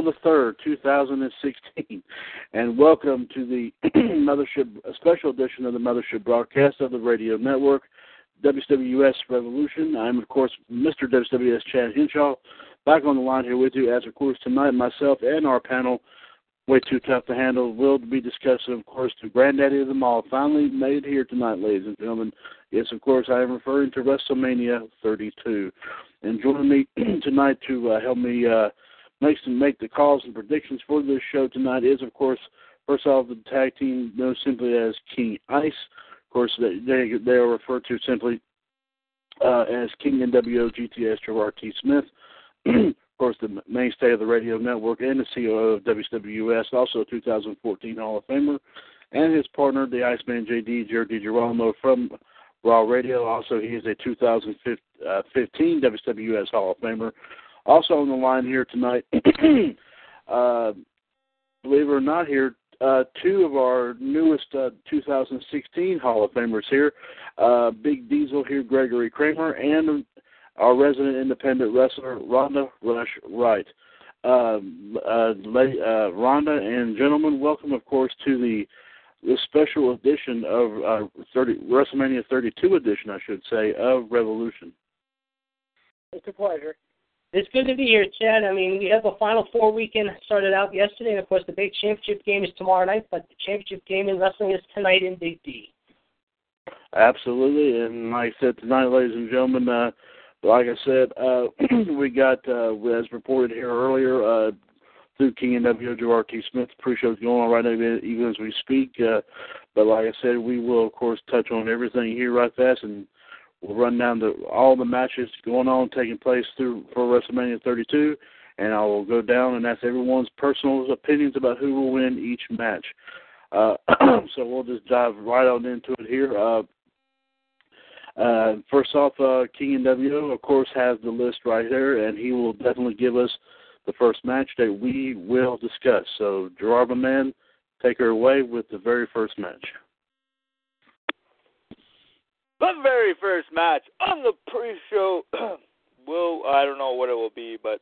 April the third, two thousand and sixteen, and welcome to the Mothership a special edition of the Mothership broadcast of the radio network, WWS Revolution. I'm of course Mr. WWS Chad Henshaw, back on the line here with you. As of course tonight, myself and our panel, way too tough to handle, will be discussing, of course, the granddaddy of them all. Finally made here tonight, ladies and gentlemen. Yes, of course, I am referring to WrestleMania 32. And joining me tonight to uh, help me uh, make some make the calls and predictions for this show tonight is, of course, first off the tag team known simply as King Ice. Of course, they they, they are referred to simply uh, as King NWO GTS Gerard T. Smith. of course, the mainstay of the radio network and the CEO of WWS, also a 2014 Hall of Famer, and his partner, the Iceman JD Jared DiGirolamo from Raw Radio. Also, he is a 2015 WWS Hall of Famer. Also on the line here tonight, uh, believe it or not, here uh, two of our newest uh, 2016 Hall of Famers here. Uh, Big Diesel here, Gregory Kramer, and our resident independent wrestler, Rhonda Rush Wright. Um, uh, uh, Rhonda and gentlemen, welcome, of course, to the special edition of uh, 30, WrestleMania 32 edition, I should say, of Revolution. It's a pleasure. It's good to be here, Chad. I mean, we have a Final Four weekend started out yesterday, and of course, the big championship game is tomorrow night. But the championship game in wrestling is tonight in Big D. Absolutely, and like I said tonight, ladies and gentlemen, uh, like I said, uh, we got uh, as reported here earlier, uh, through King NWO T. Smith. Pre-show is going on right now, even as we speak. Uh, but like I said, we will of course touch on everything here right fast, and we'll run down to all the matches going on, taking place through for WrestleMania 32, and I will go down and ask everyone's personal opinions about who will win each match. Uh, so we'll just dive right on into it here. Uh, uh, first off, uh, King NWO, of course, has the list right here, and he will definitely give us the first match that we will discuss. So, Gerard, man, take her away with the very first match. The very first match on the pre-show will I don't know what it will be, but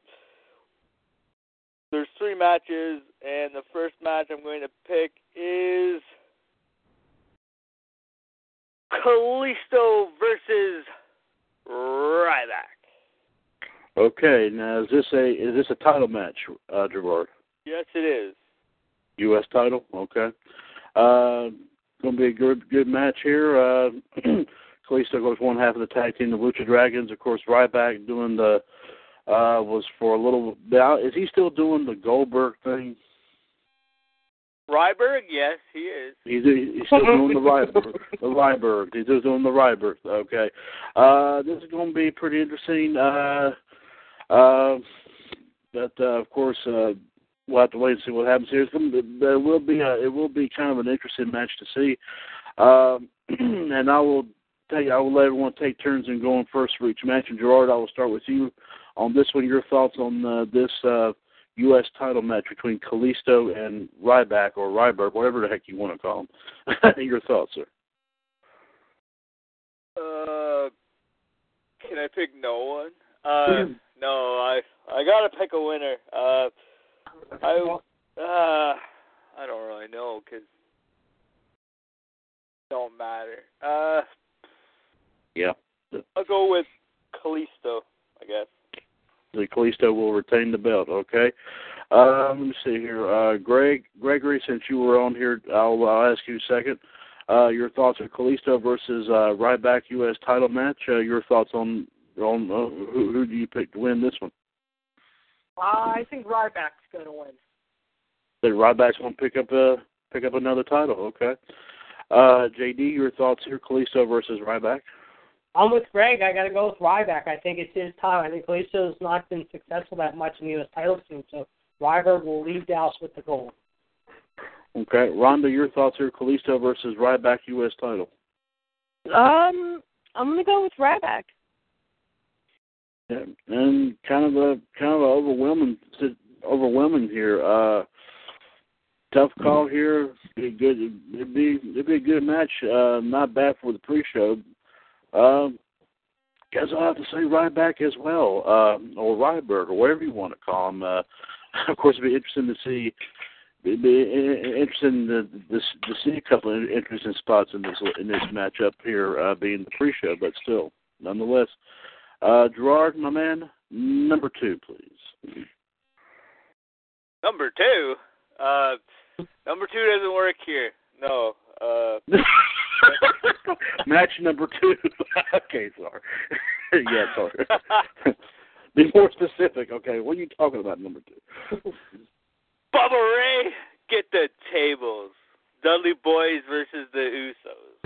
there's three matches, and the first match I'm going to pick is Kalisto versus Ryback. Okay, now is this a is this a title match, uh, Gerard? Yes, it is. U.S. title. Okay. Uh, going to be a good good match here. Uh, Kalisto goes one half of the tag team, the Lucha Dragons. Of course, Ryback doing the uh, was for a little. Now, Is he still doing the Goldberg thing? Ryberg, yes, he is. He's, he's still doing the Ryberg. The Ryberg. He's still doing the Ryberg. Okay. Uh, this is going to be pretty interesting. Uh, Uh, but uh, of course, uh, we'll have to wait and see what happens here. There will be a, it will be kind of an interesting match to see. Um, and I will I will let everyone take turns in going first for each match. And Gerard, I will start with you on this one. Your thoughts on uh, this uh, U.S. title match between Kalisto and Ryback or Ryberg, whatever the heck you want to call him. Your thoughts, sir? Uh, can I pick no one? Uh, no, I I gotta pick a winner. Uh, I uh, I don't really know because don't matter. Uh, yeah, I'll go with Kalisto, I guess the Kalisto will retain the belt. Okay. Uh, let me see here. Uh, Greg, Gregory, since you were on here, I'll, I'll ask you a second. Uh, your thoughts on Kalisto versus uh, Ryback U.S. title match. Uh, your thoughts on on uh, who, who do you pick to win this one? Uh, I think Ryback's going to win. That Ryback's going to pick up a pick up another title. Okay. Uh, JD, your thoughts here? Kalisto versus Ryback. I'm with Greg. I got to go with Ryback. I think it's his time. I think Kalisto's not been successful that much in the U.S. title scene, so Ryback will leave Dallas with the gold. Okay, Rhonda, your thoughts here: Kalisto versus Ryback U.S. title. Um, I'm gonna go with Ryback. Yeah, and kind of a kind of a overwhelming overwhelming here. Uh, tough call here. It'd Be good. It'd be it'd be a good match. Uh, not bad for the pre-show. Um, guess I'll have to say Ryback as well, uh, or Ryberg, or whatever you want to call him. Uh, of course, it'd be interesting to see. It'd be interesting to, to, to see a couple of interesting spots in this in this matchup here, uh, being the pre-show, but still, nonetheless. Uh, Gerard, my man, number two, please. Number two. Uh, number two doesn't work here. No. Uh, Match number two. okay, sorry. yeah, sorry. Be more specific. Okay, what are you talking about, number two? Bubba Ray, get the tables. Dudley Boyz versus the Usos.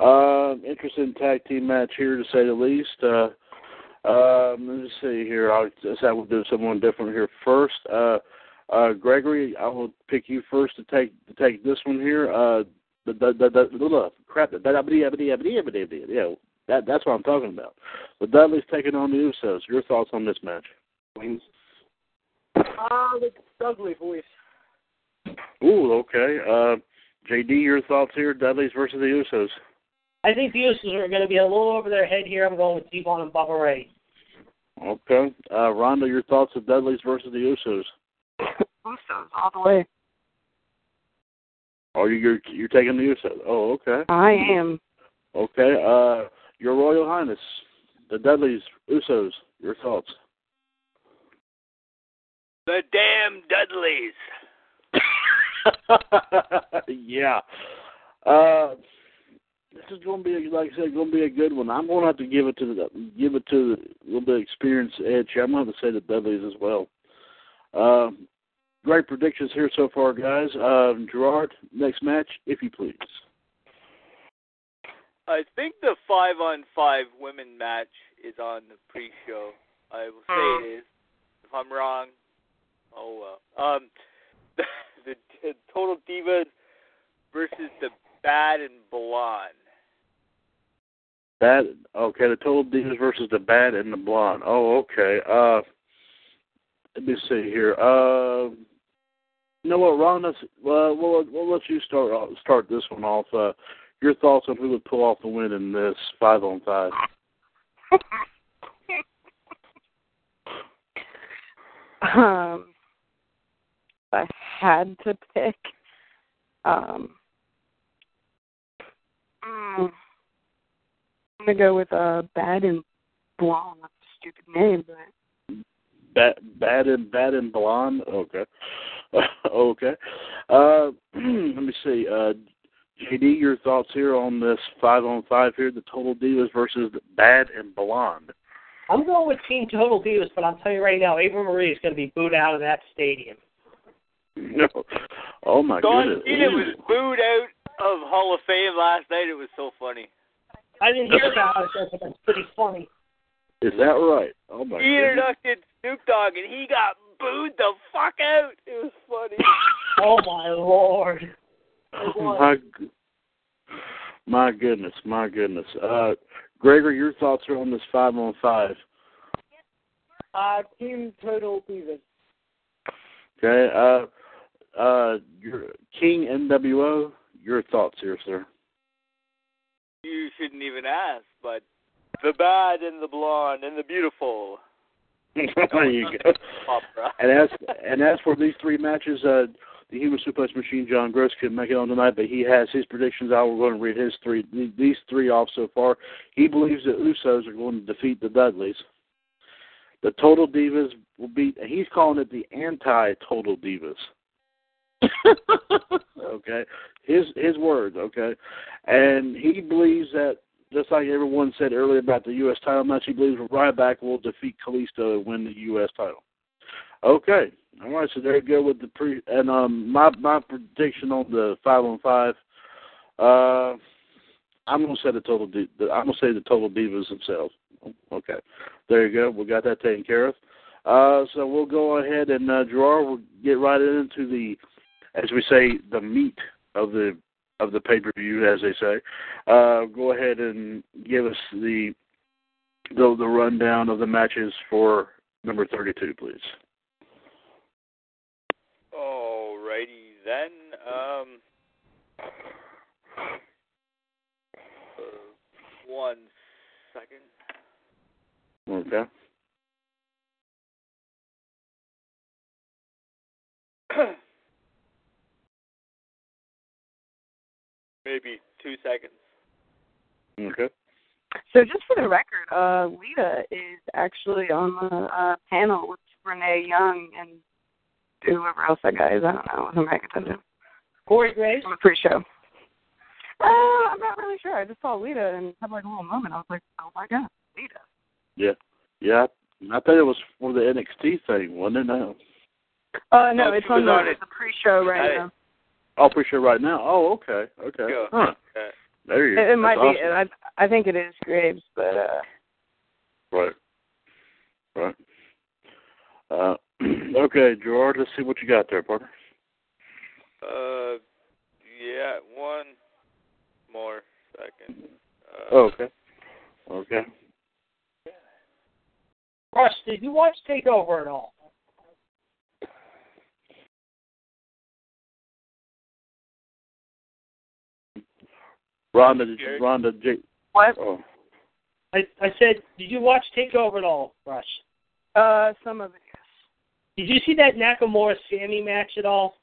Um, uh, interesting tag team match here, to say the least. Uh, um, let me see here. I'll decide we'll do someone different here first. Uh, uh, Gregory, I will pick you first to take to take this one here. Uh, the the the, the, the crap that yeah that that's what I'm talking about. The Dudley's taking on the Usos. Your thoughts on this match? Please. Ah, uh, the Dudley boys. Ooh, okay. Uh, JD, your thoughts here? Dudleys versus the Usos. I think the Usos are going to be a little over their head here. I'm going with Devon and Bubba Ray. Okay. Uh, Rhonda, your thoughts of Dudleys versus the Usos? Usos all the way. Oh, you're you're taking the Usos. Oh, okay. I am. Okay. Uh, Your Royal Highness, the Dudleys, Usos. Your thoughts? The damn Dudleys. yeah. Uh, this is going to be, like I said, going to be a good one. I'm going to have to give it to the give it to a little bit of experience edge. I'm going to have to say the Dudleys as well. Uh, great predictions here so far, guys. Uh, Gerard, next match, if you please. I think the five on five women match is on the pre-show. I will say it is. If I'm wrong, oh well. Um, the, the, the Total Divas versus the Bad and Blonde. Bad. Okay, the Total Divas versus the Bad and the Blonde. Oh, okay. Uh, let me see here. Uh, you know what, Ron? Let's, uh, we'll, we'll let you start uh, start this one off. Uh, your thoughts on who would pull off the win in this five on five? um, I had to pick. Um, I'm gonna go with uh, Bad and Blonde. That's a stupid name, but Bad, bad and bad and blonde. Okay, okay. Uh, let me see. Uh, JD, your thoughts here on this five on five here, the Total Divas versus Bad and Blonde. I'm going with Team Total Divas, but I'm telling you right now, Eva Marie is going to be booed out of that stadium. No. Oh my Dawn goodness. Cena was booed out of Hall of Fame last night. It was so funny. I didn't hear about it, but that's pretty funny. Is that right? Oh my he goodness. introduced Snoop Dogg, and he got booed the fuck out. It was funny. Oh my lord. my my goodness, my goodness. Uh, Gregor, your thoughts are on this five on five. Uh, Team Total Divas. Okay. Uh, uh, your King NWO. Your thoughts here, sir. you shouldn't even ask, but the bad and the blonde and the beautiful. there you go. Opera. And as and as for these three matches, uh, the Human Suplex Machine, John Gross, couldn't make it on tonight, but he has his predictions. I will go and read his three, these three off so far. He believes that Usos are going to defeat the Dudleys. The Total Divas will beat. He's calling it the anti-Total Divas. okay, his his words. Okay, and he believes that just like everyone said earlier about the U.S. title match, he believes Ryback will defeat Kalisto and win the U.S. title. Okay, all right. So there you go with the pre and um my my prediction on the five on five. Uh, I'm gonna say the total. I'm gonna say the total divas themselves. Okay, there you go. We got that taken care of. Uh, so we'll go ahead and uh, Gerard will get right into the, as we say, the meat of the of the pay per view, as they say. Uh, go ahead and give us the the the rundown of the matches for number thirty two, please. Alrighty then. Um, uh, one second. Okay. Maybe two seconds. Okay. So just for the record, uh, Lita is actually on the uh, panel with Renee Young and whoever else that guy is. I don't know. I wasn't paying attention. Corey Graves. On the pre-show. Uh, I'm not really sure. I just saw Lita and had like a little moment. I was like, oh my god, Lita. Yeah. Yeah. I thought it was for the NXT thing, wasn't it? Now. Uh, no, Oh, it's she on the, on the pre-show right I- now. Oh, for sure. Right now. Oh, okay. Okay. Yeah. Huh. Okay. There you go. It, it might That's be. awesome. I I think it is Graves, but uh, Right. Right. Uh, okay, Gerard. Let's see what you got there, partner. Uh, yeah, one more second. Uh, Oh, okay. Okay. Russ, did you watch Takeover at all? Rhonda, did Gary? you, Rhonda, J- what? oh, I I said, did you watch Takeover at all, Russ? Uh, some of it. Yes. Did you see that Nakamura Sami match at all?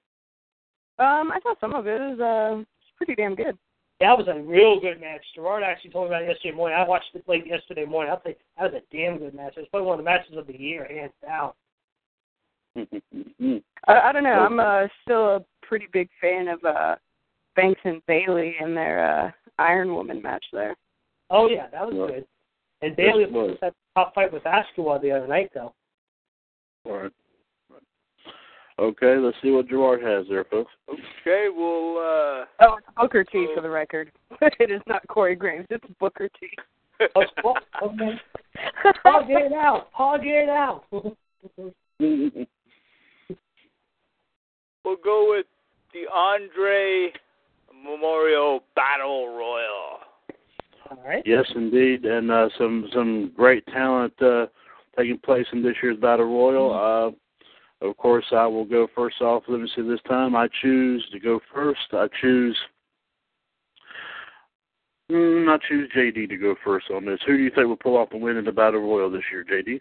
Um, I thought some of it It was uh pretty damn good. That was a real good match. Gerard actually told me about it yesterday morning. I watched it late yesterday morning. I'll say that was a damn good match. It was probably one of the matches of the year, hands down. I, I don't know. I'm uh, still a pretty big fan of uh, Banks and Bayley in their uh, Iron Woman match there. Oh yeah, that was Right. good. And Bayley Yes, it was. was that top fight with Asuka the other night, though. All right. Okay, let's see what Gerard has there, folks. okay, well, uh, Oh, it's Booker T for the record. it is not Corey Graves. It's Booker T. Oh, well, okay. Paul, get it out. Paul, get it out. we'll go with the Andre Memorial Battle Royal. All right. yes, indeed, and uh, some some great talent uh, taking place in this year's Battle Royal. Uh, of course, I will go first off. Let me see. This time, I choose to go first. I choose. Mm, I choose JD to go first on this. Who do you think will pull off the win in the Battle Royal this year, JD?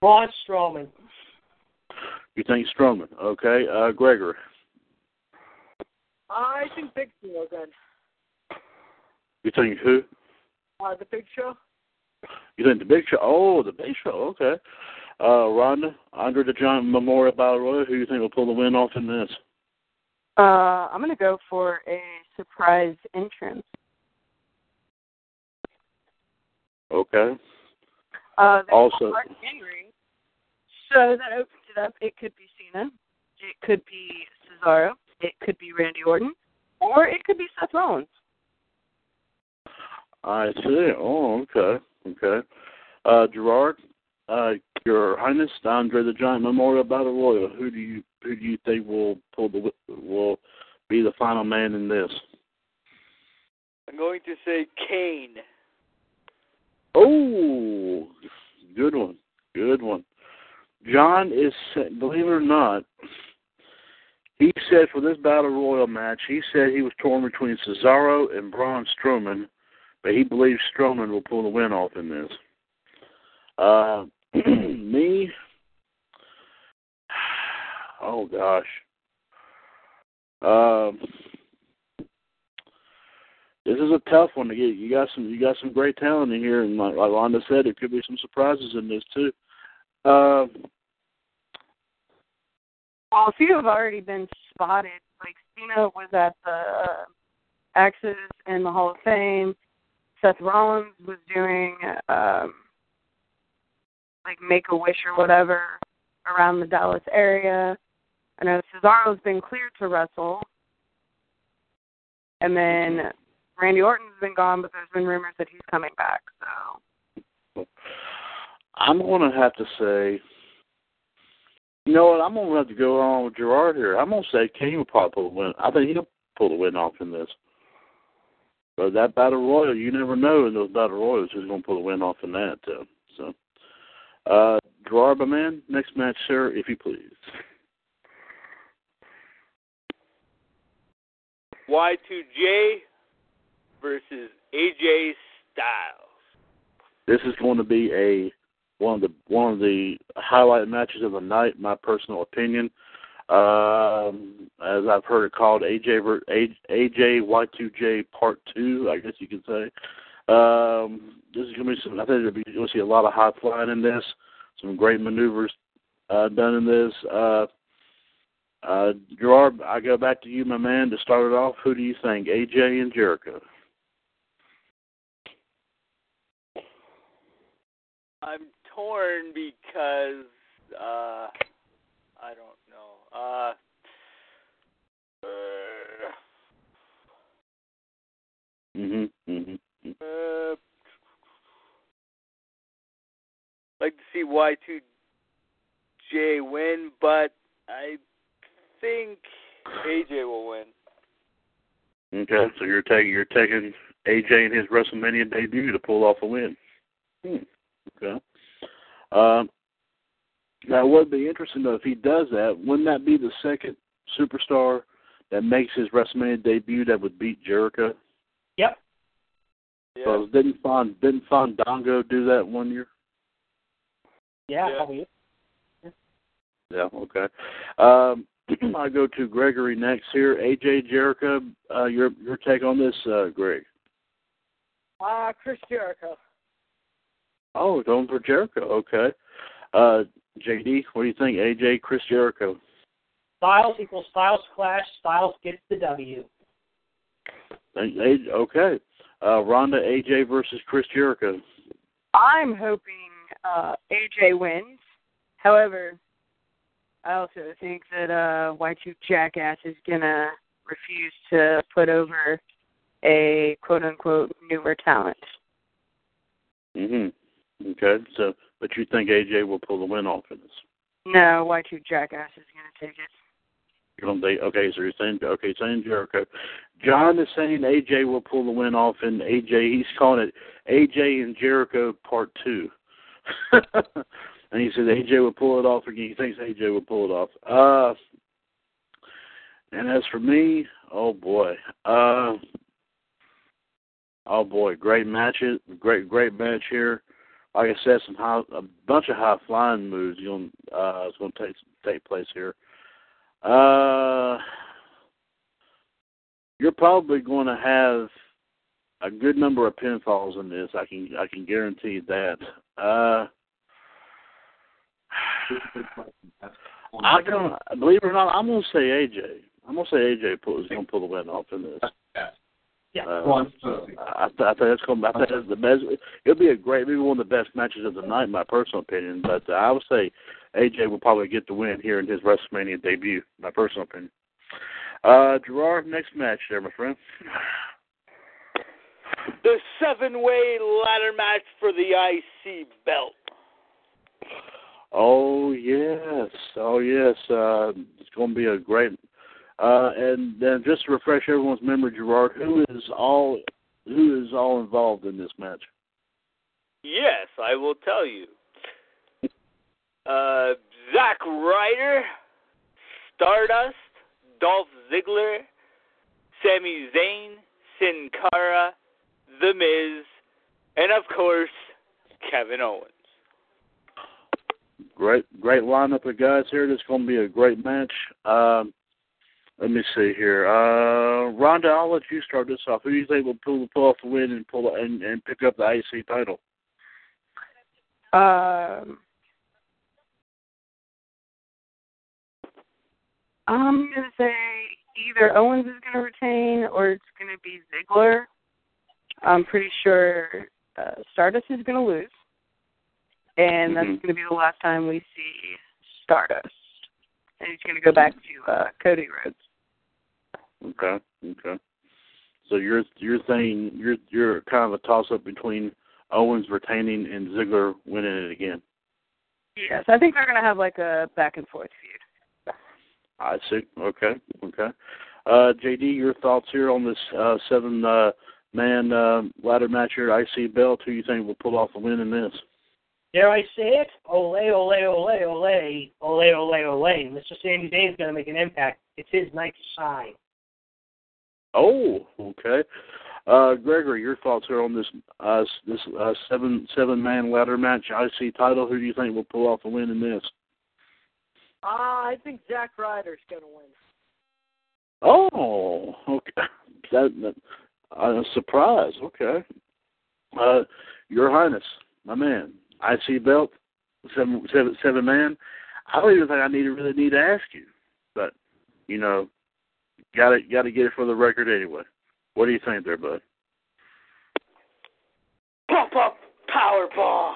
Braun Strowman. You think Strowman? Okay, uh, Gregory. I think Big Show again. You think who? Uh, the Big Show. You think the Big Show? Oh, the Big Show. Okay. Uh, Ronda, Andre the Giant Memorial Battle Royal. Who do you think will pull the win off in this? Uh, I'm gonna go for a surprise entrance. Okay. Uh, Also- Mark Henry. So that opens it up. It could be Cena. It could be Cesaro. It could be Randy Orton, or it could be Seth Rollins. I see. Oh, okay. Okay. Uh, Gerard, uh, Your Highness, Andre the Giant Memorial Battle Royal. Who do you who do you think will pull the will be the final man in this? I'm going to say Kane. Oh, good one, good one. John is, believe it or not, he said for this battle royal match, he said he was torn between Cesaro and Braun Strowman, but he believes Strowman will pull the win off in this. Uh, me, oh gosh. Um, this is a tough one to get. You got some, you got some great talent in here, and like, like Londa said, there could be some surprises in this too. Uh, well, a few have already been spotted. Like Cena was at the uh, Axxess in the Hall of Fame. Seth Rollins was doing um like Make a Wish or whatever around the Dallas area. I know Cesaro's been cleared to wrestle. And then Randy Orton's been gone, but there's been rumors that he's coming back. So I'm going to have to say, you know what? I'm going to have to go on with Gerard here. I'm going to say Kane will probably pull the win. I think he'll pull the win off in this. But that battle royal, you never know in those battle royals who's going to pull the win off in that. Uh, so, uh, Gerard, my man, next match, sir, if you please. Y2J versus AJ Styles. This is going to be a one of the one of the highlight matches of the night. My personal opinion, um, as I've heard it called, AJ AJ Y2J Part Two. I guess you could say. Um, this is to be some. I think going to see a lot of high flying in this. Some great maneuvers uh, done in this. Uh, uh, Gerard, I go back to you, my man, to start it off. Who do you think, AJ and Jericho? I'm torn because uh I don't know. Uh, uh Mhm. Mhm. uh like to see Y2J win, but I think AJ will win. Okay, so you're taking you're taking AJ in his WrestleMania debut to pull off a win. Hmm. Okay. Um, now, it would be interesting though if he does that. Wouldn't that be the second superstar that makes his WrestleMania debut that would beat Jericho? Yep. Yeah. So didn't Fon didn't Fandango do that one year? Yeah, Yeah. probably. Yeah. Okay. Um, I go to Gregory next here. AJ Jericho, uh, your your take on this, uh, Greg? Uh, Chris Jericho. Oh, going for Jericho. Okay. Uh, JD, what do you think? AJ, Chris Jericho. Styles equals Styles Clash. Styles gets the W. Okay. Uh, Ronda, AJ versus Chris Jericho. I'm hoping uh AJ wins. However, I also think that uh Y2 Jackass is gonna refuse to put over a quote unquote newer talent. Mhm. Okay. So, but you think AJ will pull the win off in this? No, Y2 Jackass is gonna take it. You don't think? Okay, so you're saying okay, saying Jericho. John is saying AJ will pull the win off, and AJ he's calling it AJ and Jericho Part Two. and he says AJ will pull it off again. He thinks AJ will pull it off. Uh, and as for me, oh boy, uh, oh boy, great matches, great great match here. Like I said, some high, a bunch of high flying moves. Going, uh, it's going to take take place here. Uh, you're probably going to have a good number of pinfalls in this. I can I can guarantee that. Uh, I don't believe it or not. I'm going to say AJ. I'm going to say AJ is going to pull the win off in this. Yeah. Uh, I, th- I think that's going. I think that's the best. It'll be a great, maybe one of the best matches of the night, in my personal opinion. But uh, I would say AJ will probably get the win here in his WrestleMania debut. My personal opinion. Uh, Gerard, next match there, my friend. the seven-way ladder match for the IC belt. Oh yes, oh yes. Uh, it's going to be a great. Uh, and then just to refresh everyone's memory, Gerard, who is all who is all involved in this match? Yes, I will tell you. Uh, Zack Ryder, Stardust, Dolph Ziggler, Sami Zayn, Sin Cara, The Miz, and of course, Kevin Owens. Great, great lineup of guys here. This is going to be a great match. Um, let me see here. Uh, Ronda, I'll let you start this off. Who do you think will pull, pull off the win and pull and, and pick up the IC title? Um, I'm gonna say either Owens is gonna retain or it's gonna be Ziggler. I'm pretty sure uh, Stardust is gonna lose, and that's Mhm. gonna be the last time we see Stardust. And he's gonna go back to uh, Cody Rhodes. Okay, okay. So you're you're saying you're you're kind of a toss up between Owens retaining and Ziggler winning it again. Yes, I think they're gonna have like a back and forth feud. I see. Okay, okay. Uh, JD, your thoughts here on this uh, seven uh, man uh, ladder match here at IC belt? Who you think will pull off the win in this? Dare I say it? Ole, ole, ole, ole, ole, ole, ole. Mr. Sami Zayn's going to make an impact. It's his night to shine. Oh, okay. Uh, Gregory, your thoughts here on this uh, this uh, seven seven man ladder match IC title? Who do you think will pull off the win in this? Uh, I think Zack Ryder's going to win. Oh, okay. That, that uh, a surprise. Okay. Uh, Your Highness, my man, IC belt, seven seven seven man. I don't even think I need to really need to ask you, but you know, got to got to get it for the record anyway. What do you think there, bud? Pop up Powerbomb.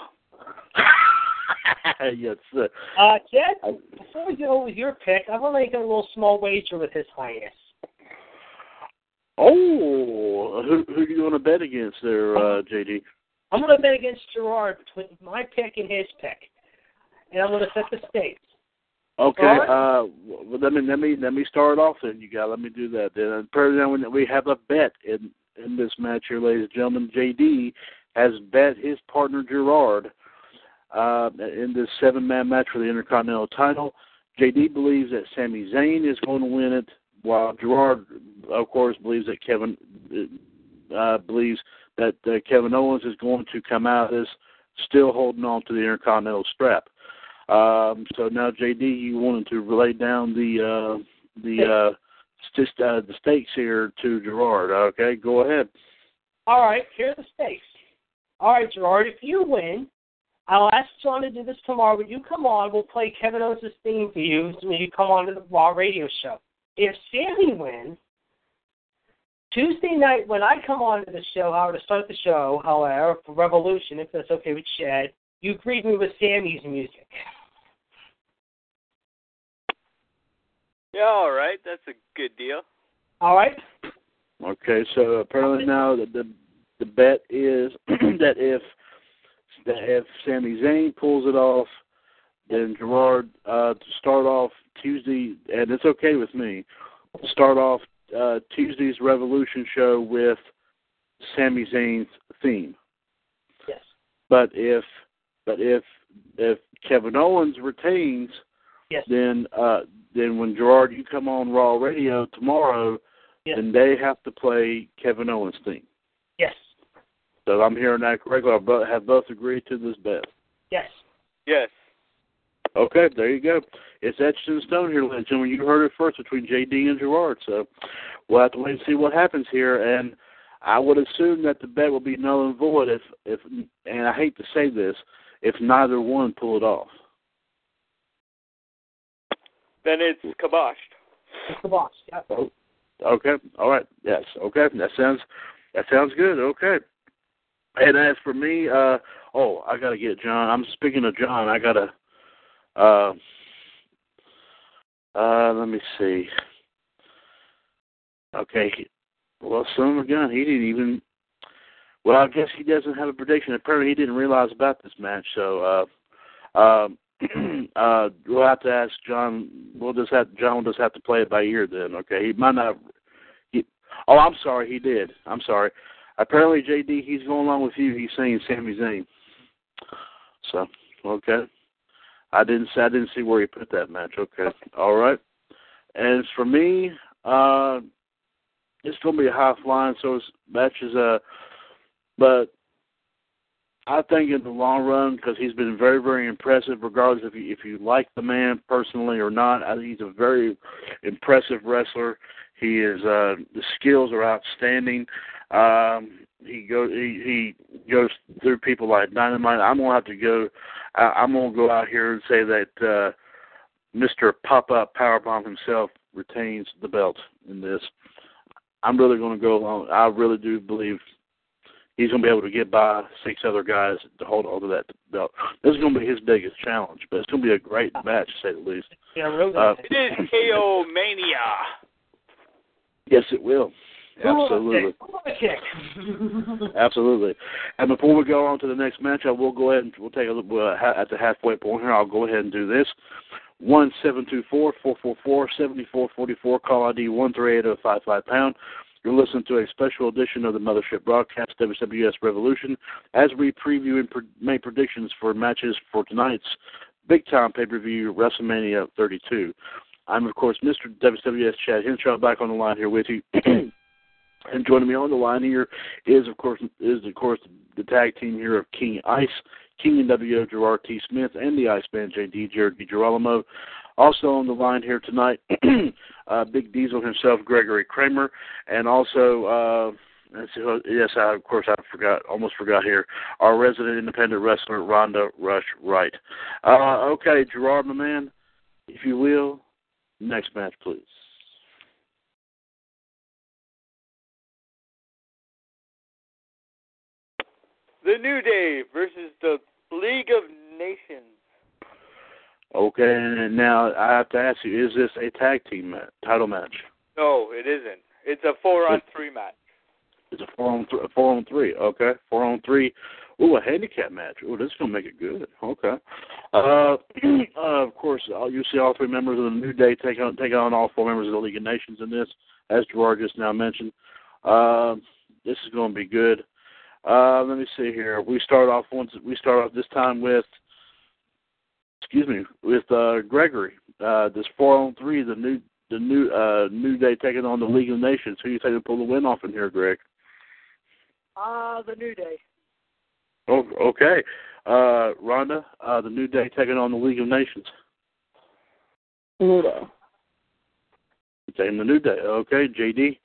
yes, sir. Uh, Jed, I- before we go with your pick, I want to make a little small wager with His Highness. Oh, who who are you going to bet against there, uh, JD? I'm going to bet against Gerard between my pick and his pick, and I'm going to set the stakes. Okay. Right. Uh, well, let me let me let me start off. Then you got let me do that. Then and then we have a bet in in this match here, ladies and gentlemen. JD has bet his partner Gerard uh, in this seven man match for the Intercontinental title. JD believes that Sami Zayn is going to win it, while Gerard, of course, believes that Kevin uh, believes that uh, Kevin Owens is going to come out of this still holding on to the Intercontinental strap. Um, so now, JD, you wanted to relay down the uh, the uh, just uh, the stakes here to Gerard. Okay, go ahead. All right, here are the stakes. All right, Gerard, if you win, I'll ask John to do this tomorrow. When you come on, we'll play Kevin Owens' theme for you when you come on to the Raw radio show. If Sami wins, Tuesday night when I come on to the show, however, to start the show, however, for Revolution, if that's okay with Chad, you greet me with Sami's music. Yeah, all right. That's a good deal. All right? Okay, so apparently now the the, the bet is that if that if Sami Zayn pulls it off, then Gerard uh, to start off Tuesday, and it's okay with me. Start off uh, Tuesday's Revolution show with Sami Zayn's theme. Yes. But if but if if Kevin Owens retains, Yes. then uh then when Gerard you come on Raw Radio tomorrow, Yes. then they have to play Kevin Owens theme. Yes. So I'm hearing that correctly. I have both agreed to this bet. Yes. Yes. Okay, there you go. It's etched in stone here, ladies and gentlemen. You heard it first between JD and Gerard. So we'll have to wait and see what happens here. And I would assume that the bet will be null and void if, if and I hate to say this, if neither one pull it off. Then it's kiboshed. It's the boss. Yep. Okay. All right. Yes. Okay. That sounds that sounds good. Okay. And as for me, uh oh, I gotta get John. I'm speaking of John. I gotta. Uh, uh, let me see. Okay. Well, son of a gun, he didn't even. Well, I guess he doesn't have a prediction. Apparently, he didn't realize about this match. So, uh, um, uh, we'll have to ask John. We'll just have John will just have to play it by ear then. Okay, he might not. He, oh, I'm sorry, he did. I'm sorry. Apparently, JD, he's going along with you. He's saying Sami Zayn. So, okay. I didn't see. I didn't see where he put that match. Okay, all right. And for me, uh, it's going to be a high flying so it's matches. Uh, but I think in the long run, because he's been very, very impressive, regardless if you if you like the man personally or not. I think he's a very impressive wrestler. He is uh, the skills are outstanding. Um, he goes he, he goes through people like dynamite. I'm gonna have to go. I, I'm gonna go out here and say that uh, Mr. Pop Up Powerbomb himself retains the belt in this. I'm really to go along. I really do believe he's going to be able to get by six other guys to hold on to that belt. This is going to be his biggest challenge, but it's going to be a great match, to say the least. Yeah, really. Uh, It is KO Mania. Yes, it will. Absolutely. Absolutely. And before we go on to the next match, I will go ahead and we'll take a look uh, at the halfway point here. I'll go ahead and do this. One seven two four four four four seventy four forty four. Call ID one three eight zero five five pound. You're listening to a special edition of the Mothership Broadcast WWS Revolution as we preview and pre- make predictions for matches for tonight's big time pay per view WrestleMania 32. I'm of course Mr. WWS Chad Henshaw back on the line here with you. And joining me on the line here is, of course, is of course the tag team here of King Ice, King NWO Gerard T. Smith, and the Iceman JD Jared DiGirolamo. Also on the line here tonight, uh, Big Diesel himself, Gregory Kramer, and also, uh, yes, I, of course, I forgot, almost forgot here, our resident independent wrestler, Rhonda Rush Wright. Uh, okay, Gerard, my man, if you will, next match, please. The New Day versus the League of Nations. Okay, and now I have to ask you: Is this a tag team match, title match? No, it isn't. It's a four on three match. It's a four on th- four on three. Okay, four on three. Ooh, a handicap match. Ooh, this is gonna make it good. Okay. Uh, uh, of course, you see all three members of the New Day take on take on all four members of the League of Nations in this, as Gerard just now mentioned. Uh, this is going to be good. Uh, let me see here. We start off once. We start off this time with, excuse me, with uh, Gregory. Uh, this four on three. The new the new uh, New Day taking on the League of Nations. Who you think will pull the win off in here, Greg? Ah, the New Day. Oh, okay. Uh, Rhonda, uh, the New Day taking on the League of Nations. New Day. Taking the New Day. Okay, JD,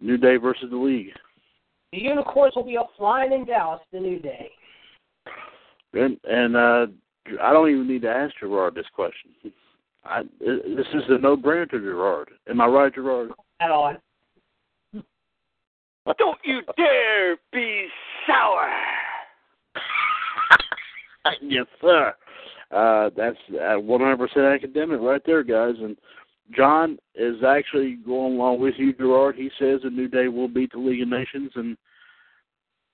New Day versus the League. The unicorns will be up flying in Dallas. The New Day. And, and uh, I don't even need to ask Gerard this question. I, this is a no-brainer to Gerard. Am I right, Gerard? At on. Don't you dare be sour. yes, sir. Uh, that's uh, 100% academic right there, guys. And John is actually going along with you, Gerard. He says the New Day will beat the League of Nations, and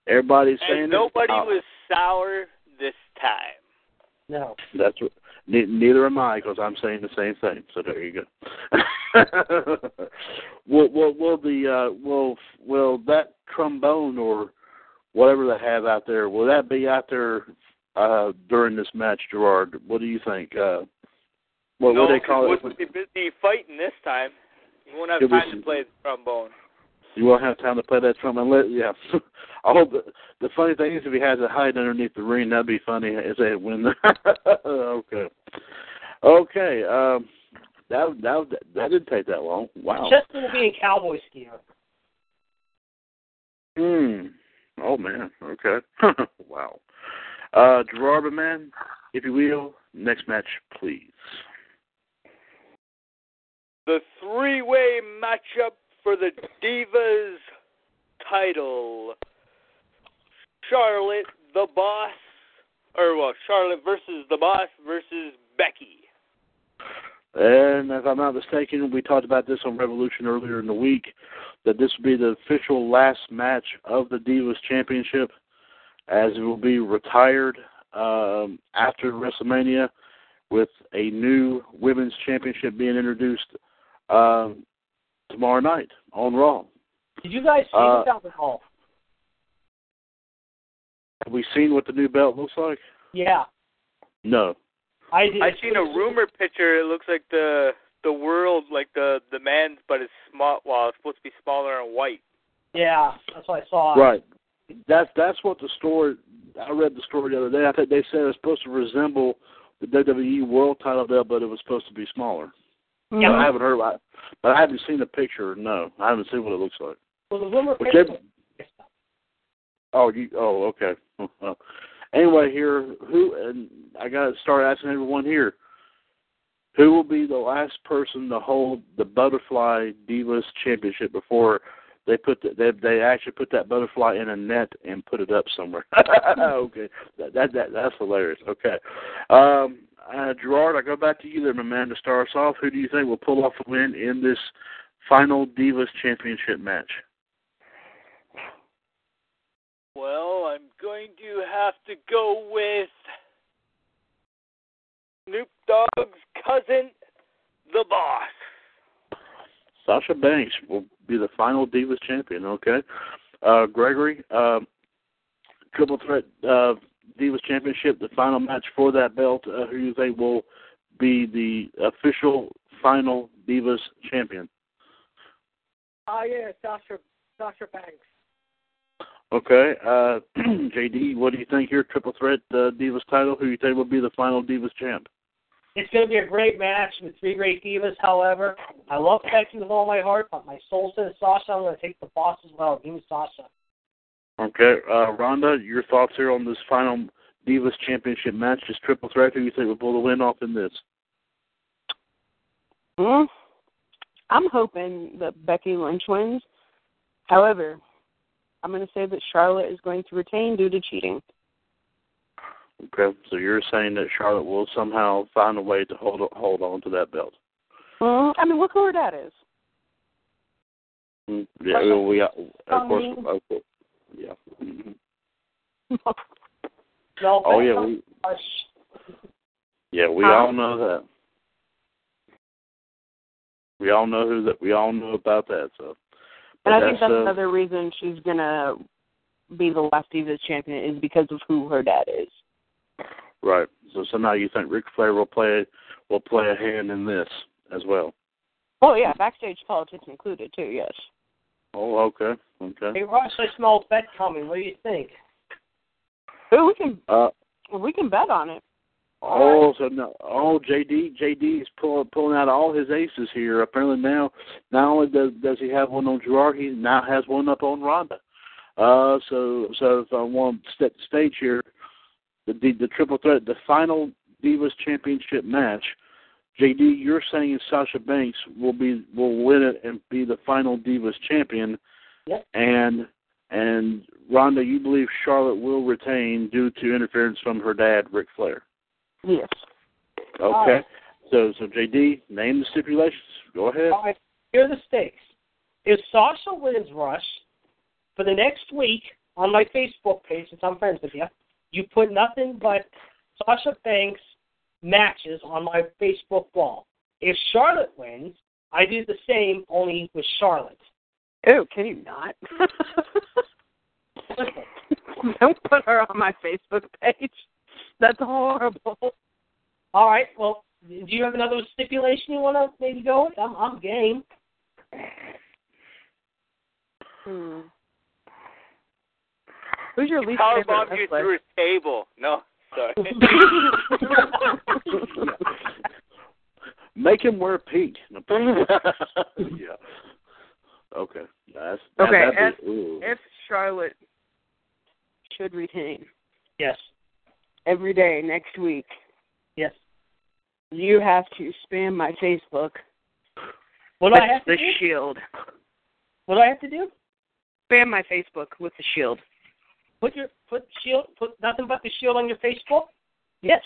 everybody's saying And it. nobody Oh, was sour this time. No. That's what. Ne- neither am I, because I'm saying the same thing. So there you go. will, will, will the uh, will will that trombone or whatever they have out there will that be out there uh, during this match, Gerard? What do you think? Uh, what no, what they call it? wouldn't be busy fighting this time. You won't have It was- time to play the trombone. You won't have time to play that trombone. Let, yeah. I hope the, the funny thing is if he has it hide underneath the ring, that'd be funny if they win. okay. Okay. Um, that that that didn't take that long. Wow. Chester will be a cowboy skier. Hmm. Oh man. Okay. wow. Uh, Gerard, man, if you will, next match, please. The three-way matchup for the Divas title. Charlotte, the Boss, or well, Charlotte versus the Boss versus Becky. And if I'm not mistaken, we talked about this on Revolution earlier in the week that this will be the official last match of the Divas Championship, as it will be retired um, after WrestleMania, with a new Women's Championship being introduced um, tomorrow night on Raw. Did you guys see Uh, the belt at all? Have we seen what the new belt looks like? Yeah, No. I did. I seen a rumor picture. It looks like the the world, like the the man's, but it's small. Well, it's supposed to be smaller and white. Yeah, that's what I saw. Right. That's that's what the story. I read the story the other day. I think they said it's supposed to resemble the WWE World Title belt, but it was supposed to be smaller. Yeah. I haven't heard, about it, but I haven't seen the picture. No, I haven't seen what it looks like. Well, the rumor. Oh, you. Oh, okay. Well, anyway, here, who? And I got to start asking everyone here. Who will be the last person to hold the Butterfly Divas Championship before they put the, they they actually put that butterfly in a net and put it up somewhere? okay, that, that that that's hilarious. Okay, um, uh, Gerard, I go back to you there, my man, to start us off. Who do you think will pull off the win in this final Divas Championship match? Well, I'm going to have to go with Snoop Dogg's cousin, the boss. Sasha Banks will be the final Divas champion. Okay, uh, Gregory, uh, triple threat uh, Divas championship, the final match for that belt. Uh, who you think will be the official final Divas champion? Ah, yeah, Sasha, Sasha Banks. Okay, uh, JD, what do you think here? Triple threat uh, Divas title. Who you think will be the final Divas champ? It's going to be a great match with three great divas. However, I love Becky with all my heart, but my soul says Sasha. I'm going to take the boss as well. Give me Sasha. Okay, uh, Rhonda, your thoughts here on this final Divas championship match? Just triple threat. Who do you think will pull the win off in this? Hmm? I'm hoping that Becky Lynch wins. However, I'm going to say that Charlotte is going to retain due to cheating. Okay, so you're saying that Charlotte will somehow find a way to hold hold on to that belt? Hmm? I mean, look who her dad is. Mm, Yeah, we of course, of course, yeah. Mhm. No, Oh yeah, we yeah we Huh? all know that. We all know who that. We all know about that. So, And I think that's, uh, another reason she's going to be the last Divas champion is because of who her dad is. right. So somehow you think Ric Flair will play will play a hand in this as well? Oh, yeah, backstage politics included, too, yes. Oh, okay, okay. Hey, Russ, I smell a bet coming. What do you think? Ooh, we can Uh, we can bet on it. Oh, so no, oh JD JD is pulling pulling out all his aces here. Apparently now, not only does does he have one on Gerard, he now has one up on Ronda. Uh, so so if I want to set the stage here, the, the the triple threat, the final Divas Championship match. JD, you're saying Sasha Banks will be will win it and be the final Divas champion, Yep. and and Ronda, you believe Charlotte will retain due to interference from her dad, Ric Flair. Yes. Okay. right. So so JD, name the stipulations. Go ahead. All right, here are the stakes. If Sasha wins Rush, for the next week on my Facebook page, since I'm friends with you, you put nothing but Sasha Banks matches on my Facebook wall. If Charlotte wins, I do the same, only with Charlotte. Oh, can you not? Don't put her on my Facebook page. That's horrible. all right, well, do you have another stipulation you want to maybe go with? I'm, I'm game. Hmm. Who's your least Power favorite bombed you wrestler? through a table. No, sorry. Make him wear pink. yeah. Okay. That's that, Okay, that'd be- ooh. if Charlotte should retain yes, every day next week, yes. you have to spam my Facebook What do I have to the do? shield. What do I have to do? Spam my Facebook with the shield. Put your put shield put nothing but the shield on your Facebook. Yes.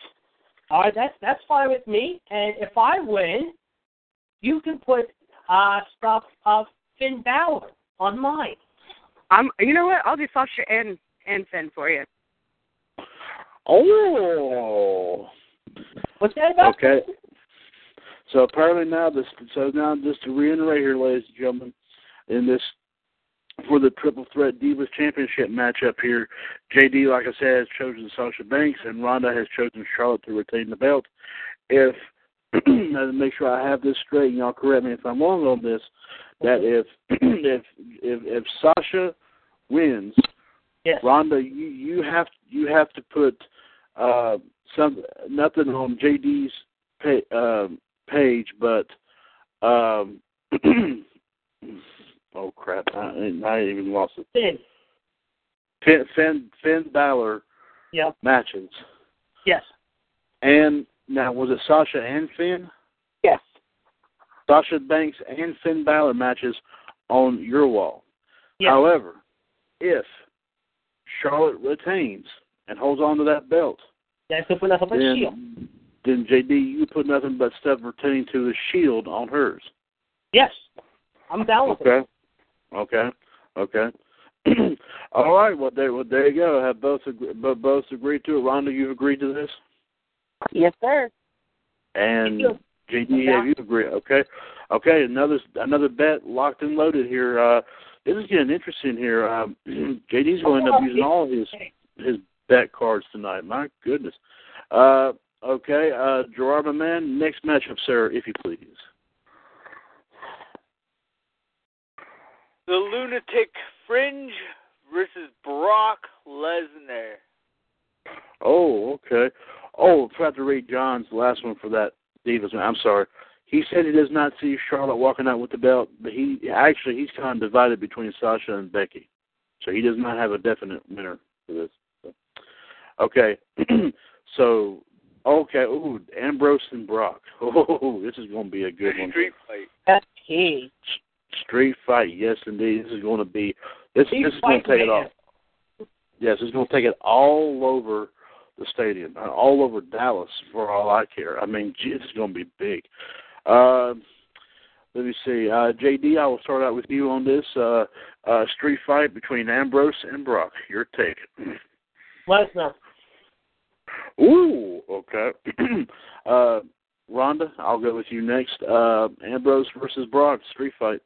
All right, that's that's fine with me. And if I win, you can put uh stuff of Finn Balor on mine. I'm. You know what? I'll do Sasha and and Finn for you. Oh. What's that about? Okay. So apparently now this so now just to reiterate here, ladies and gentlemen, in this for the triple threat divas championship matchup here, JD, like I said, has chosen Sasha Banks and Ronda has chosen Charlotte to retain the belt. If to make sure I have this straight, and y'all correct me if I'm wrong on this, that if if if if Sasha wins, Yes. Ronda, you you have you have to put uh, some nothing on JD's pa- um page, but um, oh crap, I, I even lost it. Finn. Finn Finn, Finn Balor Yep. matches, Yes. and now was it Sasha and Finn? Yes. Sasha Banks and Finn Balor matches on your wall. Yes. However, if Charlotte retains and holds on to that belt, That's put nothing but then, shield. then JD, you put nothing but stuff pertaining to the shield on hers. Yes. I'm down with it. Okay. Okay. All right. Well, there, well, there you go. Have both agree, both agreed to it. Rhonda, you've agreed to this, Yes, sir. and. JD, have you agreed? Okay. Okay. Another another bet locked and loaded here. Uh, this is getting interesting here. Um, JD's going to end up using all his his bet cards tonight. My goodness. Uh, okay, uh, Gerard, my man, next matchup, sir, if you please. The Lunatic Fringe versus Brock Lesnar. Oh, okay. Oh, forgot to read John's last one for that Divas. man. I'm sorry. He said he does not see Charlotte walking out with the belt, but he actually he's kind of divided between Sasha and Becky, so he does not have a definite winner for this. So. Okay, so okay. Ooh, Ambrose and Brock. Oh, this is going to be a good one. Street fight. That's key. Street fight, yes, indeed. This is going to be this. This is going to take it man. off. Yes, it's going to take it all over the stadium, uh, all over Dallas, for all I care. I mean, gee, this is going to be big. Uh, let me see, uh, JD. I will start out with you on this uh, uh, street fight between Ambrose and Brock. Your take. Lesnar. Ooh, okay. uh, Rhonda, I'll go with you next. Uh, Ambrose versus Brock, street fight.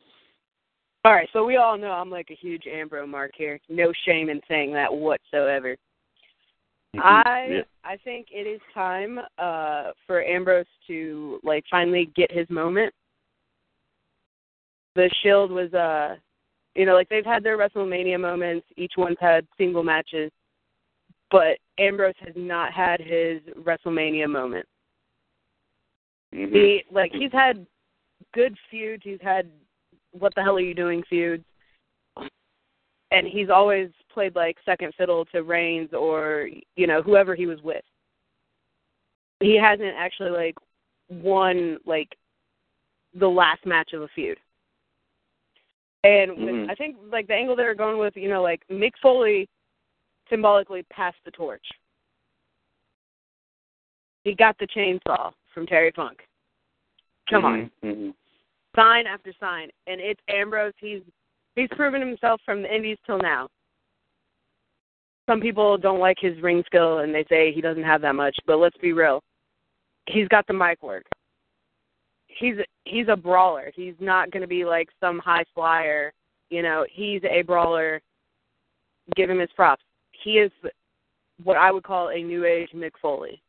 All right, so we all know I'm like a huge Ambro mark here. No shame in saying that whatsoever. I Yeah. I think it is time uh for Ambrose to like finally get his moment. The Shield was uh you know, like they've had their WrestleMania moments, each one's had single matches, but Ambrose has not had his WrestleMania moment. Mhm. He like he's had good feuds, he's had what the hell are you doing feuds. And he's always played like second fiddle to Reigns or you know whoever he was with. He hasn't actually like won like the last match of a feud. And with, Mhm. I think like the angle they're going with, you know, like Mick Foley symbolically passed the torch. He got the chainsaw from Terry Funk. Come on Mhm. Sign after sign, and it's Ambrose. He's he's proven himself from the Indies till now. Some people don't like his ring skill, and they say he doesn't have that much. But let's be real, he's got the mic work. He's he's a brawler. He's not going to be like some high flyer. You know, he's a brawler. Give him his props. He is what I would call a new age Mick Foley.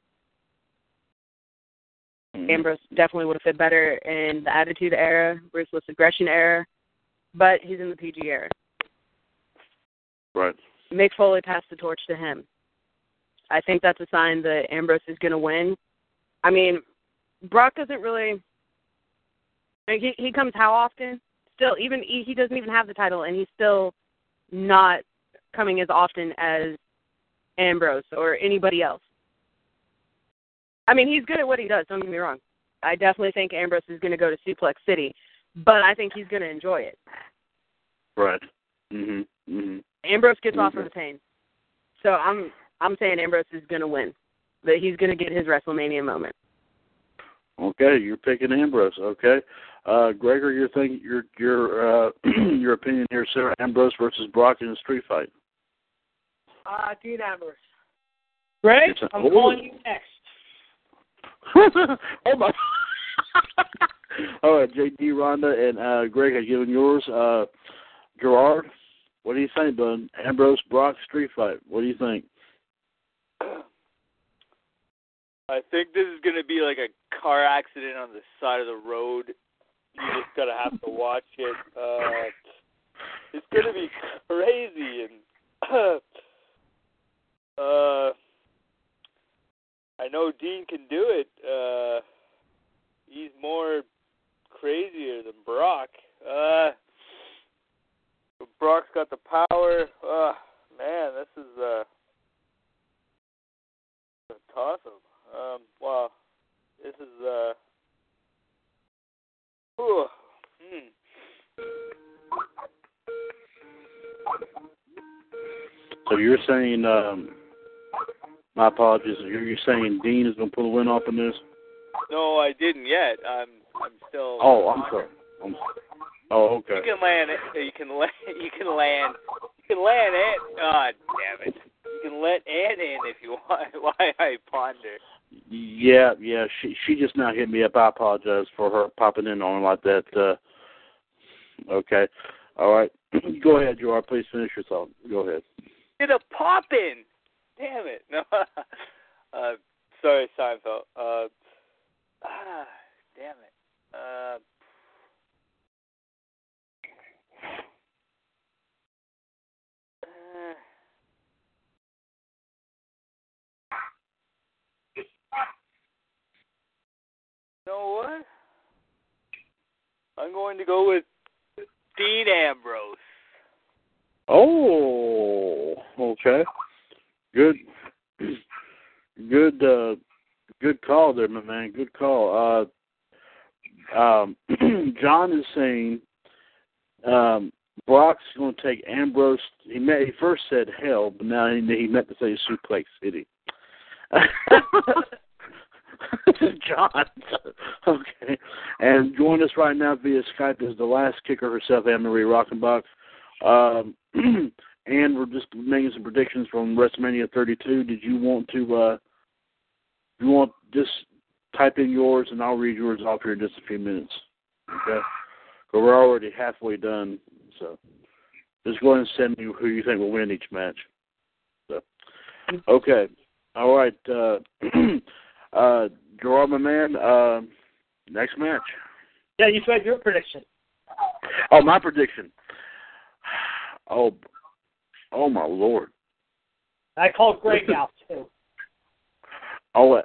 Mhm. Ambrose definitely would have fit better in the Attitude Era, Ruthless Aggression Era, but he's in the PG era. Right. Mick Foley passed the torch to him. I think that's a sign that Ambrose is going to win. I mean, Brock doesn't really. Like he he comes how often? Still, even he, he doesn't even have the title, and he's still not coming as often as Ambrose or anybody else. I mean, he's good at what he does. Don't get me wrong. I definitely think Ambrose is going to go to Suplex City, but I think he's going to enjoy it. Right. Mhm. Mhm. Ambrose gets off Okay. on the pain, so I'm I'm saying Ambrose is going to win. that he's going to get his WrestleMania moment. Okay, you're picking Ambrose. Okay, uh, Gregor, your thing, your your uh, your opinion here, sir. Ambrose versus Brock in a street fight. Uh, Dean Ambrose. Greg, It's a- I'm Ooh. calling you next. oh my! All right, JD, Rhonda, and uh, Greg have given yours. Uh, Gerard, what do you think, bud? Ambrose Brock street fight. What do you think? I think this is gonna be like a car accident on the side of the road. You just gotta have to watch it. Uh, it's gonna be crazy and uh, I know Dean can do it. Uh, he's more crazier than Brock. Uh, but Brock's got the power. Uh, man, this is uh, a toss up. Um, well, this is uh, whew, hmm. So you're saying, um, You're, you're saying Dean is going to pull a win off in this? No, I didn't yet. I'm I'm still. Oh, I'm sorry. I'm, oh, okay. You can land it. You can land. You can land. You can land it. God damn it! You can let Ann in if you want. Why I ponder. Yeah, yeah. She she just now hit me up. I apologize for her popping in on like that. Uh, okay. All right. Go ahead, Gerard. Please finish your thought. Go ahead. Did a pop in. Damn it! No. uh, sorry, Seinfeld. Uh, ah, damn it. Uh. uh, You know what? I'm going to go with Dean Ambrose. Oh, okay. Good, good, uh, good call there, my man. Good call. Uh, um, John is saying um, Brock's going to take Ambrose. He met, he first said hell, but now he, he meant to say Suplex City. John. okay. And join us right now via Skype is the last kicker herself, Anne Marie Rockenbach. Um, and we're just making some predictions from WrestleMania 32. Did you want to? uh You want just type in yours, and I'll read yours off here in just a few minutes. Okay. But we're already halfway done, so just go ahead and send me who you think will win each match. So, okay. All right. Uh, uh, Gerard, my man. Uh, next match. Yeah, you said your prediction. Oh, my prediction. Oh, oh my lord. I called Greg out too. Oh, uh,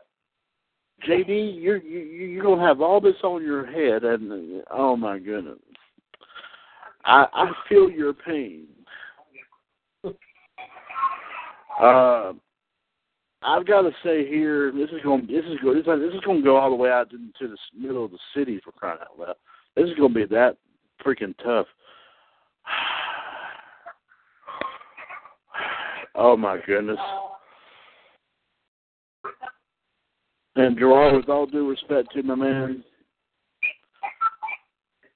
JD, you're, you you you don't have all this on your head, and oh my goodness, I I feel your pain. Uh, I've got to say here, this is going this is going this is, going to go all the way out into the middle of the city for crying out loud. This is going to be that freaking tough. Oh my goodness. And Gerard, with all due respect to my man,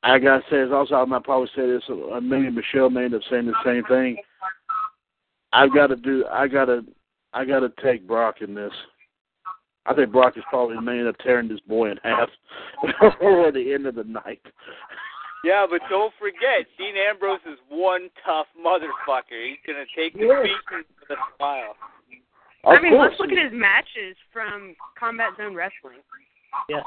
I gotta say, as also I might probably say this, uh, maybe Michelle may end up saying the same thing. I've got to do. I gotta. I gotta take Brock in this. I think Brock is probably the man up tearing this boy in half before the end of the night. Yeah, but don't forget, Dean Ambrose is one tough motherfucker. He's gonna take the Yes. beating with a smile. Of I mean, course. let's look at his matches from Combat Zone Wrestling. Yeah.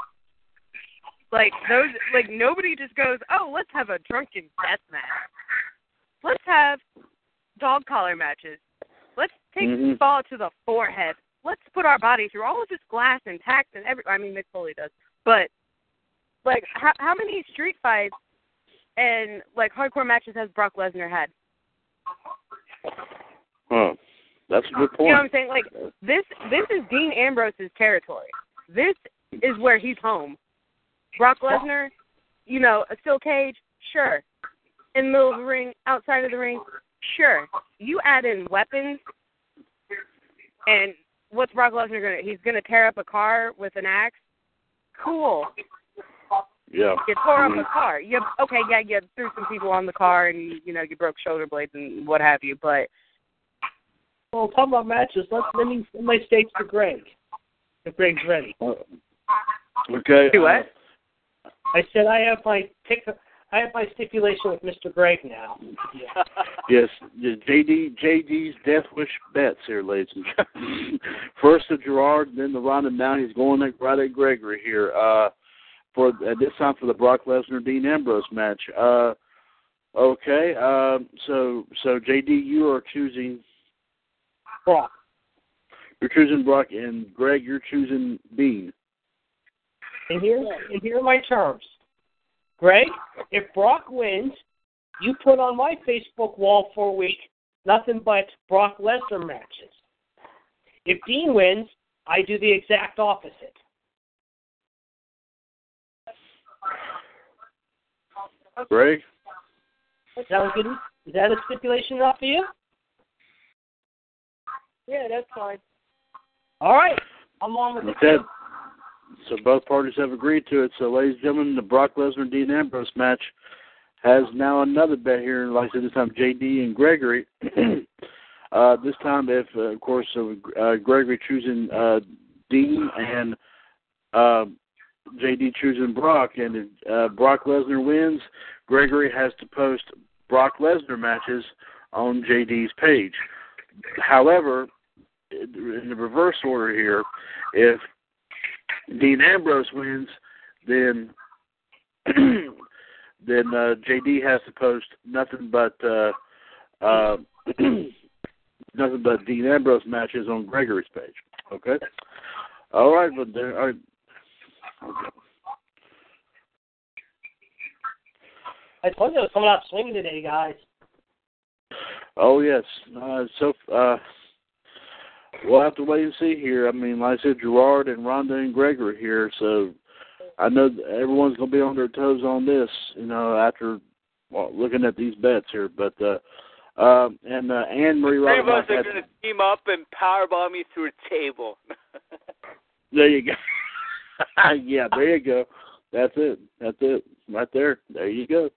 Like those, like nobody just goes, "Oh, let's have a drunken death match. Let's have dog collar matches. Take Mhm. ball to the forehead. Let's put our body through all of this glass and tact and every. I mean, Mick Foley does, but like, how how many street fights and like hardcore matches has Brock Lesnar had? Huh. That's a good point. You know what I'm saying? Like this this is Dean Ambrose's territory. This is where he's home. Brock Lesnar, you know, a steel cage, sure. In the middle of the ring, outside of the ring, sure. You add in weapons and what's Brock Lesnar gonna? He's gonna tear up a car with an axe. Cool. Yeah. You tore up a car. You okay? Yeah, you threw some people on the car, and you, you know you broke shoulder blades and what have you. But Well, talking about matches, let's let me let my states to Greg. If Greg's ready. Uh, okay. Do what? uh, I said I have my pick. I have my stipulation with Mr. Greg now. Yeah. Yes, JD JD's Death Wish bets here, ladies and gentlemen. First to Gerard, then the Ronda. Now he's going at, right at Gregory here. Uh, for this time for the Brock Lesnar Dean Ambrose match. Uh, okay. Um, so so JD, you are choosing Brock. you're choosing Brock, and Greg, you're choosing Dean. And here, and here are my terms. Greg, if Brock wins, you put on my Facebook wall for a week nothing but Brock Lesnar matches. If Dean wins, I do the exact opposite. Greg. Is that a good? Is that a stipulation enough for you? Yeah, that's fine. All right, I'm on with it. So both parties have agreed to it. So, ladies and gentlemen, the Brock Lesnar Dean Ambrose match has now another bet here. Like I said, this time JD and Gregory. uh, this time, if uh, of course uh, Gregory choosing uh, Dean and uh, JD choosing Brock, and if uh, Brock Lesnar wins, Gregory has to post Brock Lesnar matches on JD's page. However, in the reverse order here, if Dean Ambrose wins, then then uh, JD has to post nothing but uh, uh, nothing but Dean Ambrose matches on Gregory's page. Okay. All right, but there. All right. Okay. I told you I was coming out swinging today, guys. Oh yes. Uh, so uh, we'll have to wait and see here. I mean, like I said, Gerard and Ronda and Gregory here, so I know everyone's going to be on their toes on this. You know, after well, looking at these bets here, but. uh uh, and uh, Anne Marie Three of us are going to team up and powerbomb you through a table. There you go. yeah, there you go. That's it. That's it. Right there. There you go.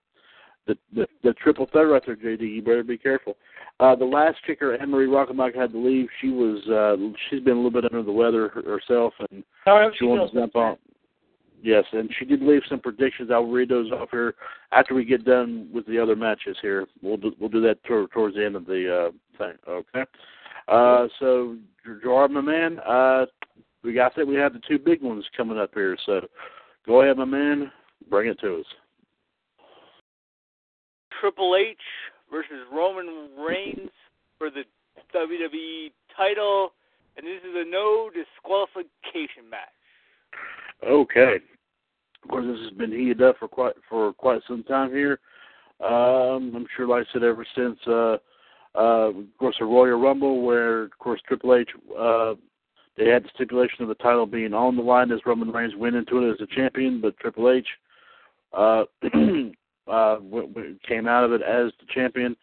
The the, the triple threat right there, JD. You better be careful. Uh, the last kicker, Anne Marie Rockenbach, had to leave. She was uh, she's been a little bit under the weather herself, and All right, she wanted to jump on. Yes, and she did leave some predictions. I'll read those off here after we get done with the other matches here. We'll do, we'll do that toward, towards the end of the uh, thing. Okay. Uh, so, Gerard, my man, uh, we got that. We have the two big ones coming up here. So, go ahead, my man. Bring it to us. Triple H versus Roman Reigns for the WWE title, and this is a no disqualification match. Okay. Of course, this has been heated up for quite for quite some time here. Um, I'm sure, like I said, ever since, uh, uh, of course, the Royal Rumble, where of course Triple H, uh, they had the stipulation of the title being on the line as Roman Reigns went into it as a champion, but Triple H uh, uh, w- w- came out of it as the champion,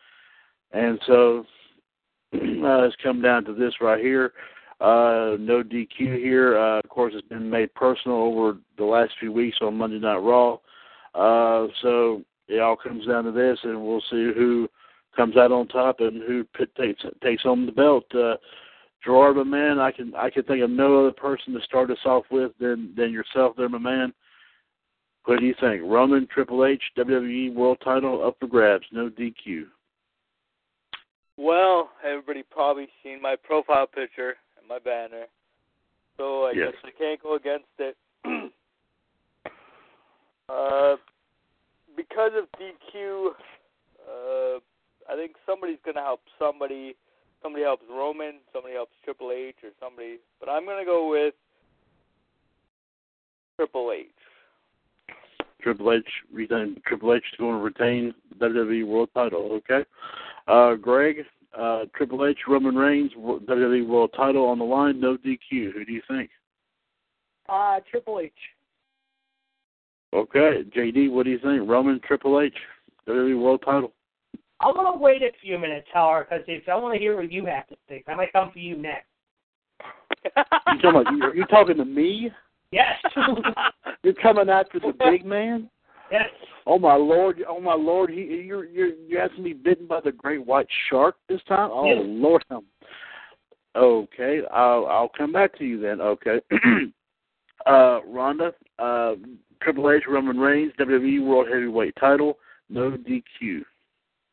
and so uh, it's come down to this right here. Uh, no DQ here. Uh, of course, it's been made personal over the last few weeks on Monday Night Raw. Uh, so it all comes down to this, and we'll see who comes out on top and who pit takes takes home the belt. Uh, Gerard, my man, I can I can think of no other person to start us off with than than yourself, there, my man. What do you think? Roman, Triple H, WWE World Title up for grabs, no DQ. Well, everybody probably seen my profile picture and my banner, so I Yes. guess I can't go against it. uh, because of DQ, uh, I think somebody's gonna help somebody. Somebody helps Roman, somebody helps Triple H, or somebody. But I'm gonna go with Triple H. Triple H retain Triple H is going to retain the WWE World Title. Okay, uh, Greg, uh, Triple H, Roman Reigns, WWE World Title on the line, no DQ. Who do you think? Uh, Triple H. Okay, JD, what do you think? Roman, Triple H, WWE World Title. I'm gonna wait a few minutes, Howard, because if I want to hear what you have to think, I might come for you next. You talking about? You, you talking to me? Yes. You're coming after the big man? yes. Oh my lord! Oh my lord! He, you're you're you're asking me bitten by the great white shark this time? Oh Yes. lord! Okay, I'll I'll come back to you then. Okay. uh, Ronda, uh, Triple H, Roman Reigns, WWE World Heavyweight Title, no DQ.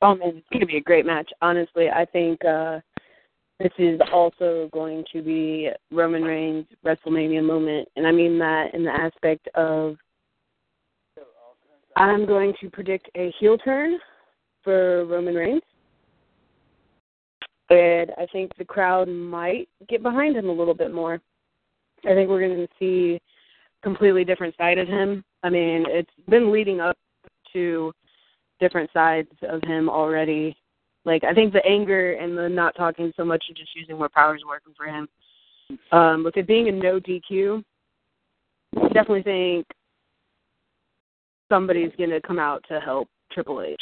Oh man, it's gonna be a great match. Honestly, I think uh this is also going to be Roman Reigns WrestleMania moment, and I mean that in the aspect of I'm going to predict a heel turn for Roman Reigns. And I think the crowd might get behind him a little bit more. I think we're going to see completely different side of him. I mean, it's been leading up to different sides of him already. Like I think the anger and the not talking so much and just using more power is working for him. Um, with it being a no DQ, I definitely think somebody's gonna come out to help Triple H.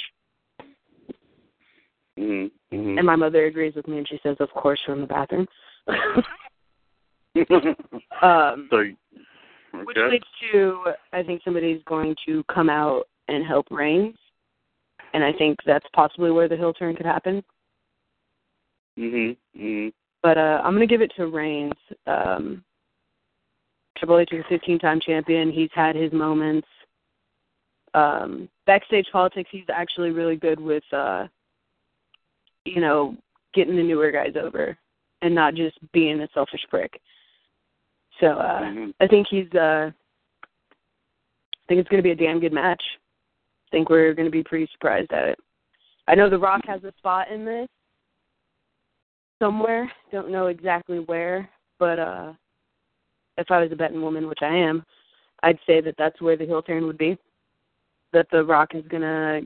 Mm-hmm. And my mother agrees with me and she says, Of course from the bathroom. um so, which okay. leads to I think somebody's going to come out and help Reigns. And I think that's possibly where the heel turn could happen. Mhm. Mhm. but uh, I'm going to give it to Reigns. Um, Triple H is a 15-time champion. He's had his moments. Um, backstage politics, he's actually really good with, uh, you know, getting the newer guys over and not just being a selfish prick. So uh, Mhm. I think he's. Uh, I think it's going to be a damn good match. Think we're going to be pretty surprised at it. I know The Rock has a spot in this somewhere. Don't know exactly where, but uh if I was a betting woman, which I am, I'd say that that's where the heel turn would be. That the Rock is gonna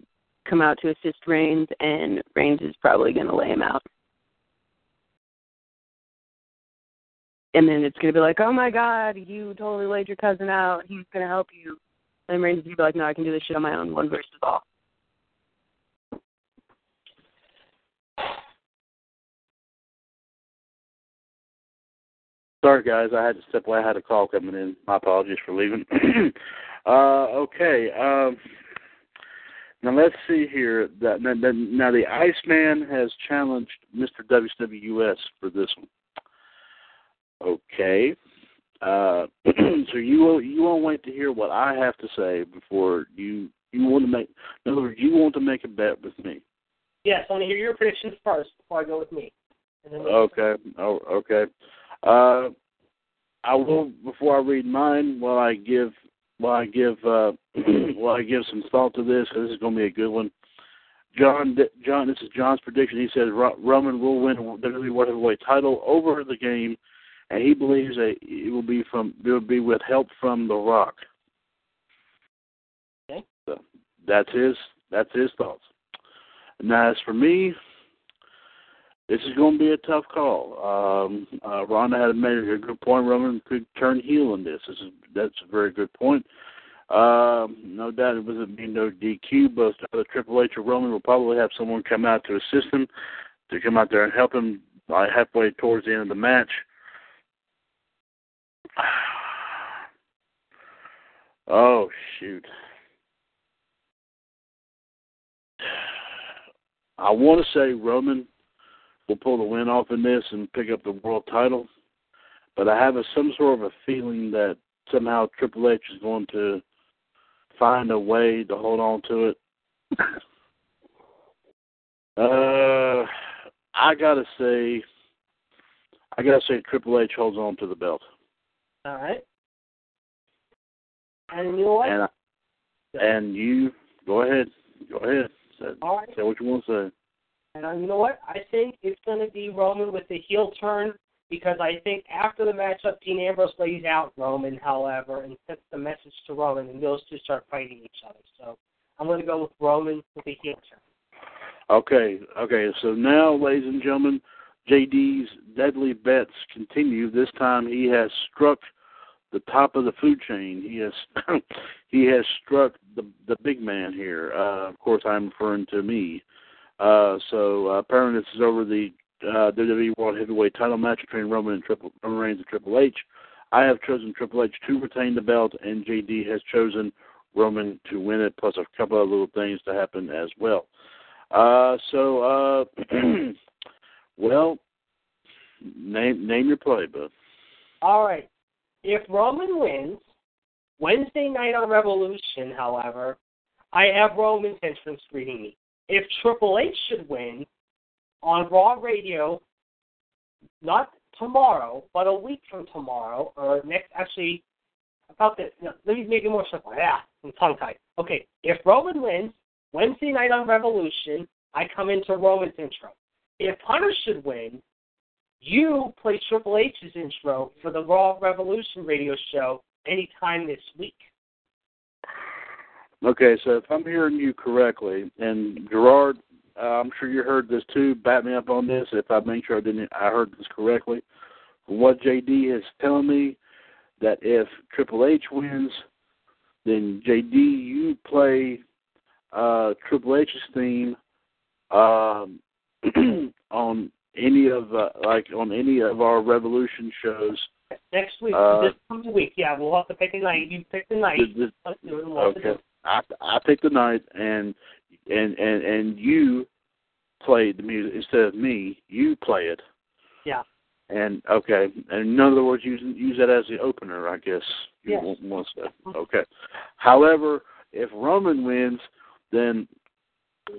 come out to assist Reigns, and Reigns is probably gonna lay him out. And then it's gonna be like, oh my God, you totally laid your cousin out. He's gonna help you. And gonna be like, no, I can do this shit on my own, one versus all. Sorry, guys. I had to step away. I had a call coming in. My apologies for leaving. uh, okay. Um, now let's see here. That now, now the Iceman has challenged Mr. WWS for this one. Okay. Uh, so you you won't wait to hear what I have to say before you you want to make. In other words, you want to make a bet with me. Yes, I want to hear your predictions first before I go with me. Okay. Oh, okay. Uh, I will before I read mine. While I give, while I give, uh, while I give some thought to this, 'cause this is going to be a good one. John, John, this is John's prediction. He says Roman will win the WWE World Heavyweight title over the game, and he believes that it will be from it will be with help from The Rock. Okay. So that's his that's his thoughts. Now, as for me, this is going to be a tough call. Um, uh, Ronda had made a good point. Roman could turn heel in this. This is that's a very good point. Um, no doubt it wasn't being no DQ, but either Triple H or Roman will probably have someone come out to assist him, to come out there and help him by halfway towards the end of the match. Oh shoot. I want to say Roman will pull the win off in this and pick up the world title, but I have a, some sort of a feeling that somehow Triple H is going to find a way to hold on to it. uh, I gotta say, I gotta say Triple H holds on to the belt, All right. And you know what? and and you go ahead, go ahead, say, All right. say what you want to say. And uh, you know what? I think it's going to be Roman with the heel turn because I think after the matchup, Dean Ambrose lays out Roman, however, and sends the message to Roman, and those two start fighting each other. So I'm going to go with Roman with the heel turn. Okay, okay. So now, ladies and gentlemen, JD's deadly bets continue. This time, he has struck the top of the food chain. He has he has struck the the big man here. Uh, of course, I'm referring to me. Uh, so uh, apparently, this is over the uh, WWE World Heavyweight Title match between Roman and Triple Roman Reigns and Triple H. I have chosen Triple H to retain the belt, and JD has chosen Roman to win it, plus a couple of little things to happen as well. Uh, so, uh, well, name name your play, bud. All right. If Roman wins Wednesday night on Revolution, however, I have Roman's entrance greeting me. If Triple H should win on Raw Radio, not tomorrow, but a week from tomorrow, or next, actually, about this. No, let me make it more simple. Yeah, I'm tongue tied. Okay, if Roman wins Wednesday night on Revolution, I come into Roman's intro. If Hunter should win, you play Triple H's intro for the Raw Revolution radio show anytime this week. Okay, so if I'm hearing you correctly, and Gerard, uh, I'm sure you heard this too. Bat me up on this if I make sure I didn't. I heard this correctly. What JD is telling me, that if Triple H wins, then JD you play uh, Triple H's theme um, on any of uh, like on any of our Revolution shows. Next week, Uh, this coming week, yeah, we'll have to pick a night. You pick the night. This- this- Let's do it. We'll have to do Okay. I I pick the night and and and and you play the music instead of me. You play it. Yeah. And okay, and in other words, use use that as the opener, I guess. You Yes. want, want to. Okay. However, if Roman wins, then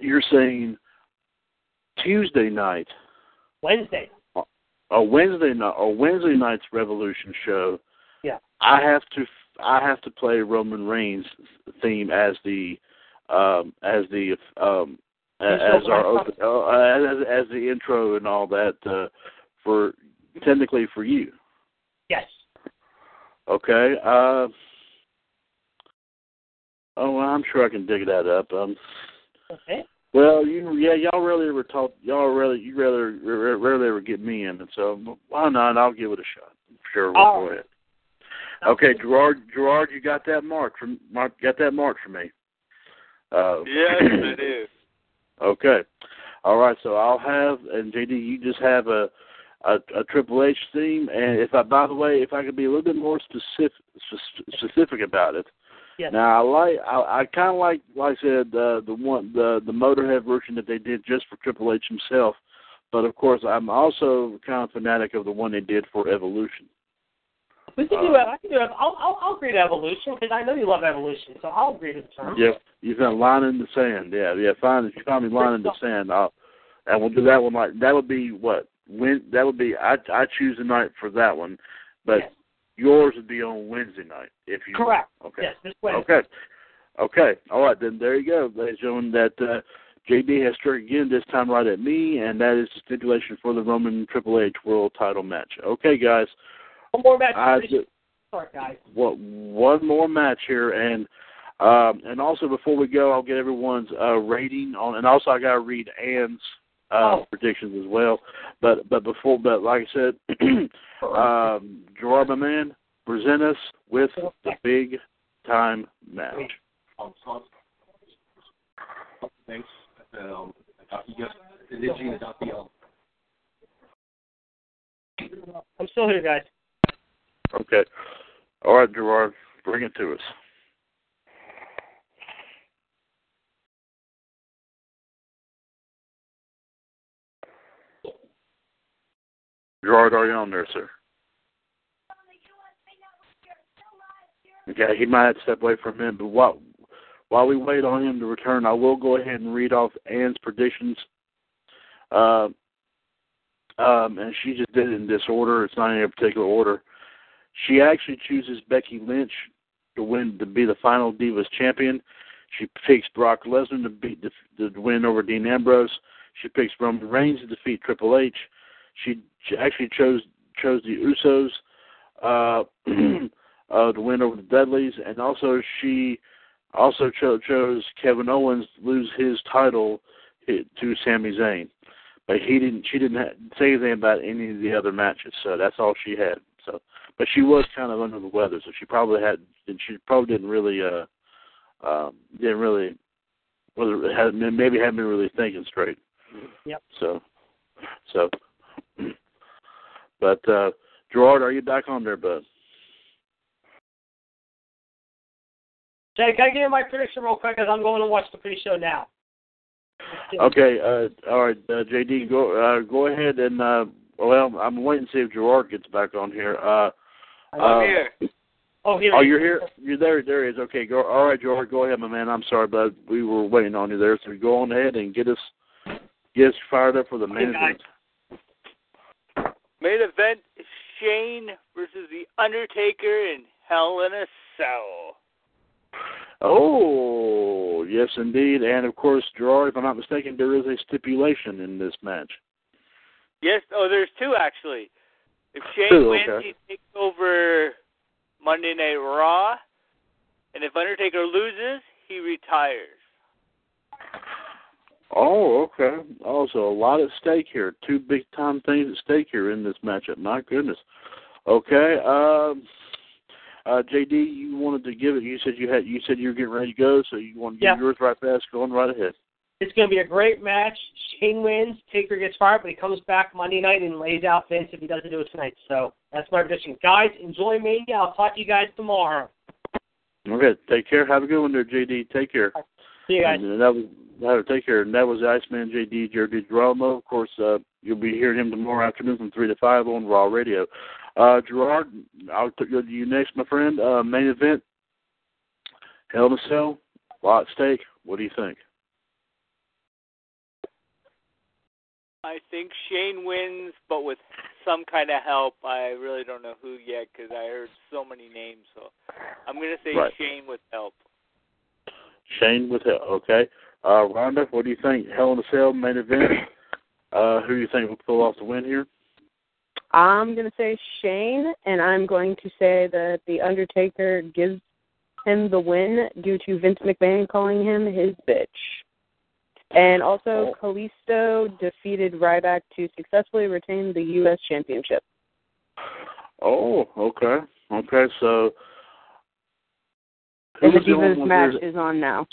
you're saying Tuesday night, Wednesday. a Wednesday night, a Wednesday night's Revolution show. Yeah. I have to I have to play Roman Reigns theme as the um as the um as our open, uh, as as the intro and all that uh for technically for you. Yes. Okay. Uh Oh, well, I'm sure I can dig that up. Um Okay. Well, you yeah, y'all really ever talk y'all really you rather rarely ever get me in, and so why not? I'll give it a shot. Sure, we'll All go ahead. Okay, Gerard, Gerard, you got that mark from mark, got that mark for me. Uh, Yes, I do. Okay, all right. So I'll have and JD, you just have a a, a Triple H theme, and if I, by the way, if I could be a little bit more specific specific about it. Yes. Now I like I, I kind of like like I said uh, the one the the Motorhead version that they did just for Triple H himself, but of course I'm also kind of fanatic of the one they did for Evolution. We can do it. I can do. I'll, I'll, I'll agree to evolution because I know you love evolution, so I'll agree to the term. Yeah, you've got line in the sand. Yeah, yeah. Find if you find me line in the sand, I'll and we'll do that one. Like that would be what when that would be. I I choose the night for that one, but Yes. Yours would be on Wednesday night if you. Correct. Okay. Yes, this way. Okay. Okay. All right. Then there you go, ladies and gentlemen. That uh, JD has struck again. This time right at me, and that is the stipulation for the Roman Triple H World Title match. Okay, guys. One more match. I please. ju- Sorry, guys. what one more match here and um and also before we go I'll get everyone's uh rating on and also I gotta read Ann's uh Oh. predictions as well. But but before but like I said um Gerard my man, present us with the big time match. Thanks. Um, you guys, Gina Dapiel. I'm still here, guys. Okay. All right, Gerard, bring it to us. Gerard, are you on there, sir? Okay, he might step away for a minute, but while while we wait on him to return, I will go ahead and read off Ann's predictions. Uh, um, and she just did it in disorder. It's not in a particular order. She actually chooses Becky Lynch to win to be the final Divas champion. She picks Brock Lesnar to beat to, to win over Dean Ambrose. She picks Roman Reigns to defeat Triple H. She, actually chose chose the Usos uh, uh, to win over the Dudleys, and also she also cho- chose Kevin Owens to lose his title to Sami Zayn. But he didn't. She didn't ha- say anything about any of the other matches, so that's all she had. So, but she was kind of under the weather, so she probably had. She probably didn't really. uh um, didn't really, whether had maybe hadn't been really thinking straight. Yep. So, so But uh Gerard, are you back on there, bud? Jay, can I give you my prediction real quick Because I'm going to watch the pre-show now? Okay, uh, all right, uh, JD, go uh, go ahead and uh, well, I'm waiting to see if Gerard gets back on here. Uh, I'm uh, here. Oh, here. Oh, you're here. You're there. There he is. Okay, go. All right, Gerard, go ahead, my man. I'm sorry, but we were waiting on you there. So go on ahead and get us get us fired up for the main Okay, guys. event. Main event is Shane versus The Undertaker in Hell in a Cell. Oh, yes, indeed. And of course, Gerard, if I'm not mistaken, there is a stipulation in this match. Yes, oh, there's two actually. If Shane Two, wins, okay. he takes over Monday Night Raw, and if Undertaker loses, he retires. Oh, okay. Also, a lot at stake here. Two big time things at stake here in this matchup. My goodness. Okay. Um, uh, JD, you wanted to give it. You said you had. You said you were getting ready to go, so you want to give Yeah. yours right fast. Going right ahead. It's going to be a great match. Shane wins. Taker gets fired, but he comes back Monday night and lays out Vince if he doesn't do it tonight. So that's my prediction. Guys, enjoy Mania. I'll talk to you guys tomorrow. Okay. Take care. Have a good one there, JD. Take care. See you guys. And that was that, take care. And that was Iceman JD Jerry Geraldo. Of course, uh, you'll be hearing him tomorrow afternoon from three to five on Raw Radio. Uh, Gerard, I'll go to you next, my friend. Uh, main event, Hell in a Cell, a lot at stake. What do you think? I think Shane wins, but with some kind of help. I really don't know who yet because I heard so many names. So I'm going to say Right. Shane with help. Shane with help. Okay. Uh, Rhonda, what do you think? Hell in a Cell main event. Uh, who do you think will pull off the win here? I'm going to say Shane, and I'm going to say that The Undertaker gives him the win due to Vince McMahon calling him his bitch. And also, Kalisto defeated Ryback to successfully retain the U.S. Championship. Oh, okay. Okay, so And the Divas match is on now.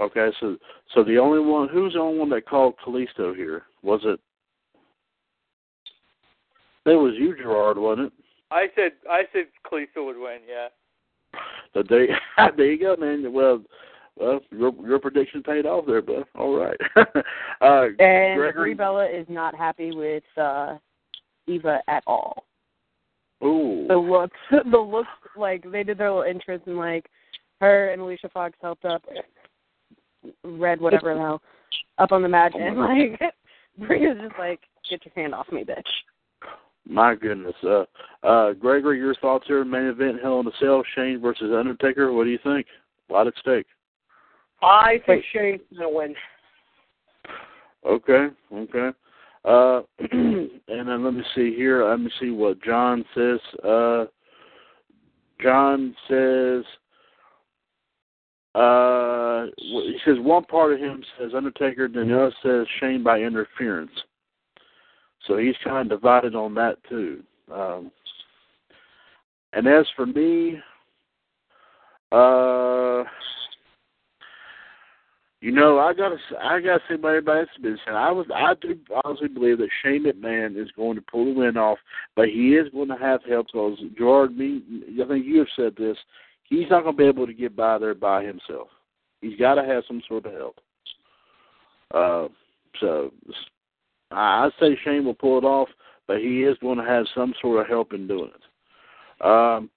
Okay, so so the only one who's the only one that called Kalisto here? Was it it was you, Gerard, wasn't it? I said I said Kalisto would win. Yeah. So there, there you go, man. Well, well, your your prediction paid off there, bud. All right. uh, And Gregory, Bella is not happy with uh Eva at all. ooh, The looks, the looks, like they did their little entrance and like her and Alicia Fox helped up, Red whatever the hell, up on the mat and like Brie is just like, get your hand off me, bitch. my goodness. Uh, uh, Gregory, your thoughts here? Main event, Hell in a Cell, Shane versus Undertaker. What do you think? A lot at stake. I think Shane's going to win. Okay, okay. Uh, and then let me see here. Let me see what John says. Uh, John says, uh, he says one part of him says Undertaker, then the other says Shane by interference. So he's kind of divided on that too. Um, and as for me, uh, you know, I gotta, I gotta say, about everybody that's been saying, I was, I do honestly believe that Shane McMahon is going to pull the win off, but he is going to have help. Because Gerard, me, I think you have said this. He's not going to be able to get by there by himself. He's got to have some sort of help. Uh, so I I say Shane will pull it off, but he is going to have some sort of help in doing it. Um,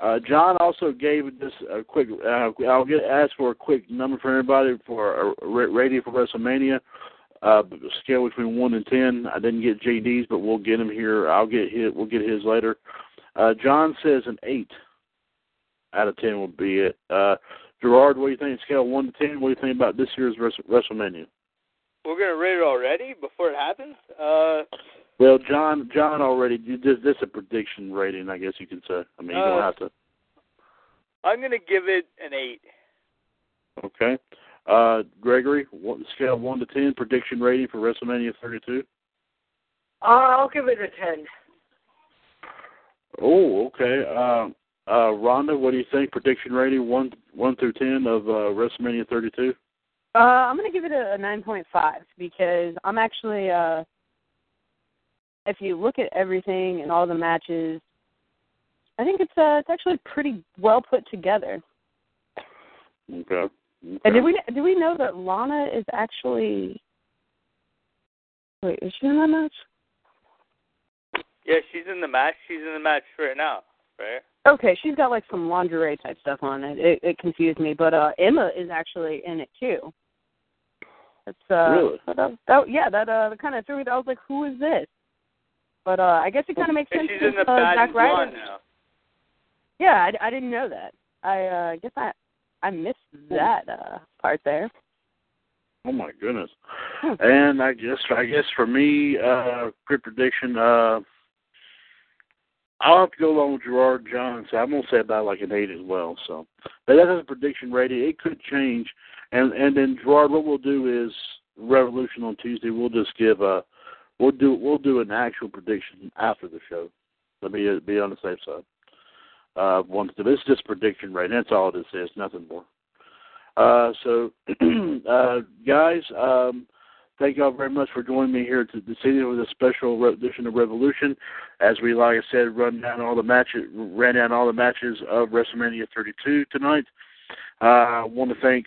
uh, John also gave this a quick. Uh, I'll get asked for a quick number for everybody for a ra- rating for WrestleMania. Uh, scale between one and ten. I didn't get JD's, but we'll get him here. I'll get his. We'll get his later. Uh, John says an eight out of ten would be it. Uh, Gerard, what do you think? Scale one to ten. What do you think about this year's WrestleMania? We're gonna rate it already before it happens. Uh, Well, John, John already did this. This is a prediction rating, I guess you can say. I mean, you don't Uh, have to. I'm gonna give it an eight. Okay. Uh, Gregory, one, scale one to ten, prediction rating for WrestleMania 32. Uh, I'll give it a 10. Oh, okay. Uh, uh, Rhonda, what do you think? Prediction rating one one through ten of uh, WrestleMania 32. Uh, I'm gonna give it a, a 9.5 because I'm actually uh if you look at everything and all the matches, I think it's uh it's actually pretty well put together. Okay. okay. And did we do we know that Lana is actually wait is she in that match? Yeah, she's in the match. She's in the match right now, right? Okay, she's got like some lingerie type stuff on it. It, it confused me, but uh Emma is actually in it too. That's uh, Really? that, that, yeah, that uh, kind of threw me. I was like, who is this? But uh, I guess it kind of makes sense. she's in the uh, Zack Ryder. now. Yeah, I, I didn't know that. I uh, guess I I missed that uh part there. Oh my goodness. Hmm. And I guess I guess for me, uh quick prediction, uh I'll have to go along with Gerard John, so I'm gonna say about like an eight as well. So but that is a prediction rating. It could change. And and then Gerard, what we'll do is Revolution on Tuesday, we'll just give a we'll do we'll do an actual prediction after the show. Let me be on the safe side. Uh once this is just prediction rating, that's all this is, nothing more. Uh, so, uh, guys, um, thank y'all very much for joining me here to this evening with a special edition of Revolution. As we, like I said, run down all the matches, ran down all the matches of WrestleMania 32 tonight. Uh, I want to thank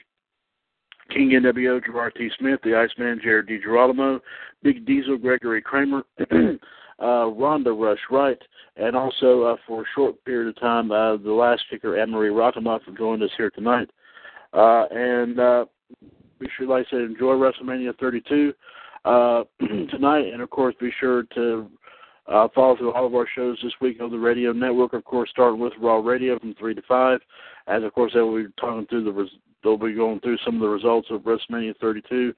King NWO Gerard T. Smith, the Iceman Jared D. Girolamo, Big Diesel Gregory Kramer, uh, Ronda Rush Wright, and also uh, for a short period of time, uh, the last kicker Anne Marie Rockamoff for joining us here tonight. Uh, and uh, be sure, like I said, enjoy WrestleMania 32 uh, tonight, and of course, be sure to uh, follow through all of our shows this week on the radio network. Of course, starting with Raw Radio from three to five, as of course they will be talking through the res- they'll be going through some of the results of WrestleMania 32,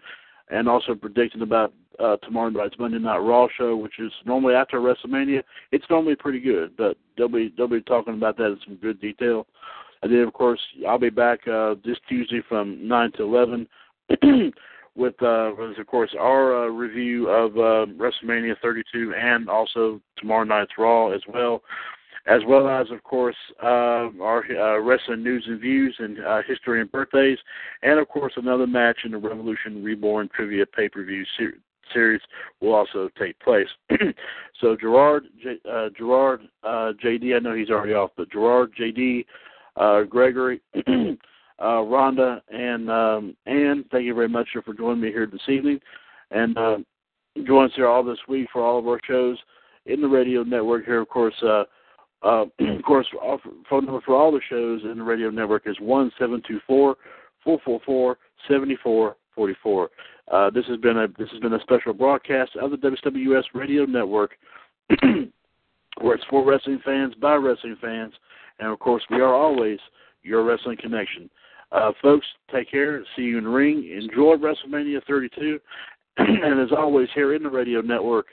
and also predicting about uh, tomorrow night's Monday Night Raw show, which is normally after WrestleMania. It's normally pretty good, but they'll be they'll be talking about that in some good detail. And then, of course, I'll be back uh, this Tuesday from 9 to 11 with, uh, with, of course, our uh, review of uh, WrestleMania 32 and also tomorrow night's Raw as well, as well as, of course, uh, our uh, wrestling news and views and uh, history and birthdays, and, of course, another match in the Revolution Reborn Trivia pay-per-view ser- series will also take place. so Gerard, J- uh, Gerard, uh, JD, I know he's already off, but Gerard, JD, uh, Gregory, uh, Rhonda, and um, Ann. Thank you very much for joining me here this evening, and uh, join us here all this week for all of our shows in the radio network. Here, of course, uh, uh, of course, our phone number for all the shows in the radio network is one seven two four four four four seventy four forty four. Uh, this has been a this has been a special broadcast of the WWS Radio Network, where it's for wrestling fans by wrestling fans. And of course, we are always your wrestling connection. Uh, folks, take care. See you in the ring. Enjoy WrestleMania 32. and as always, here in the radio network,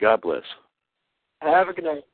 God bless. Have a good night.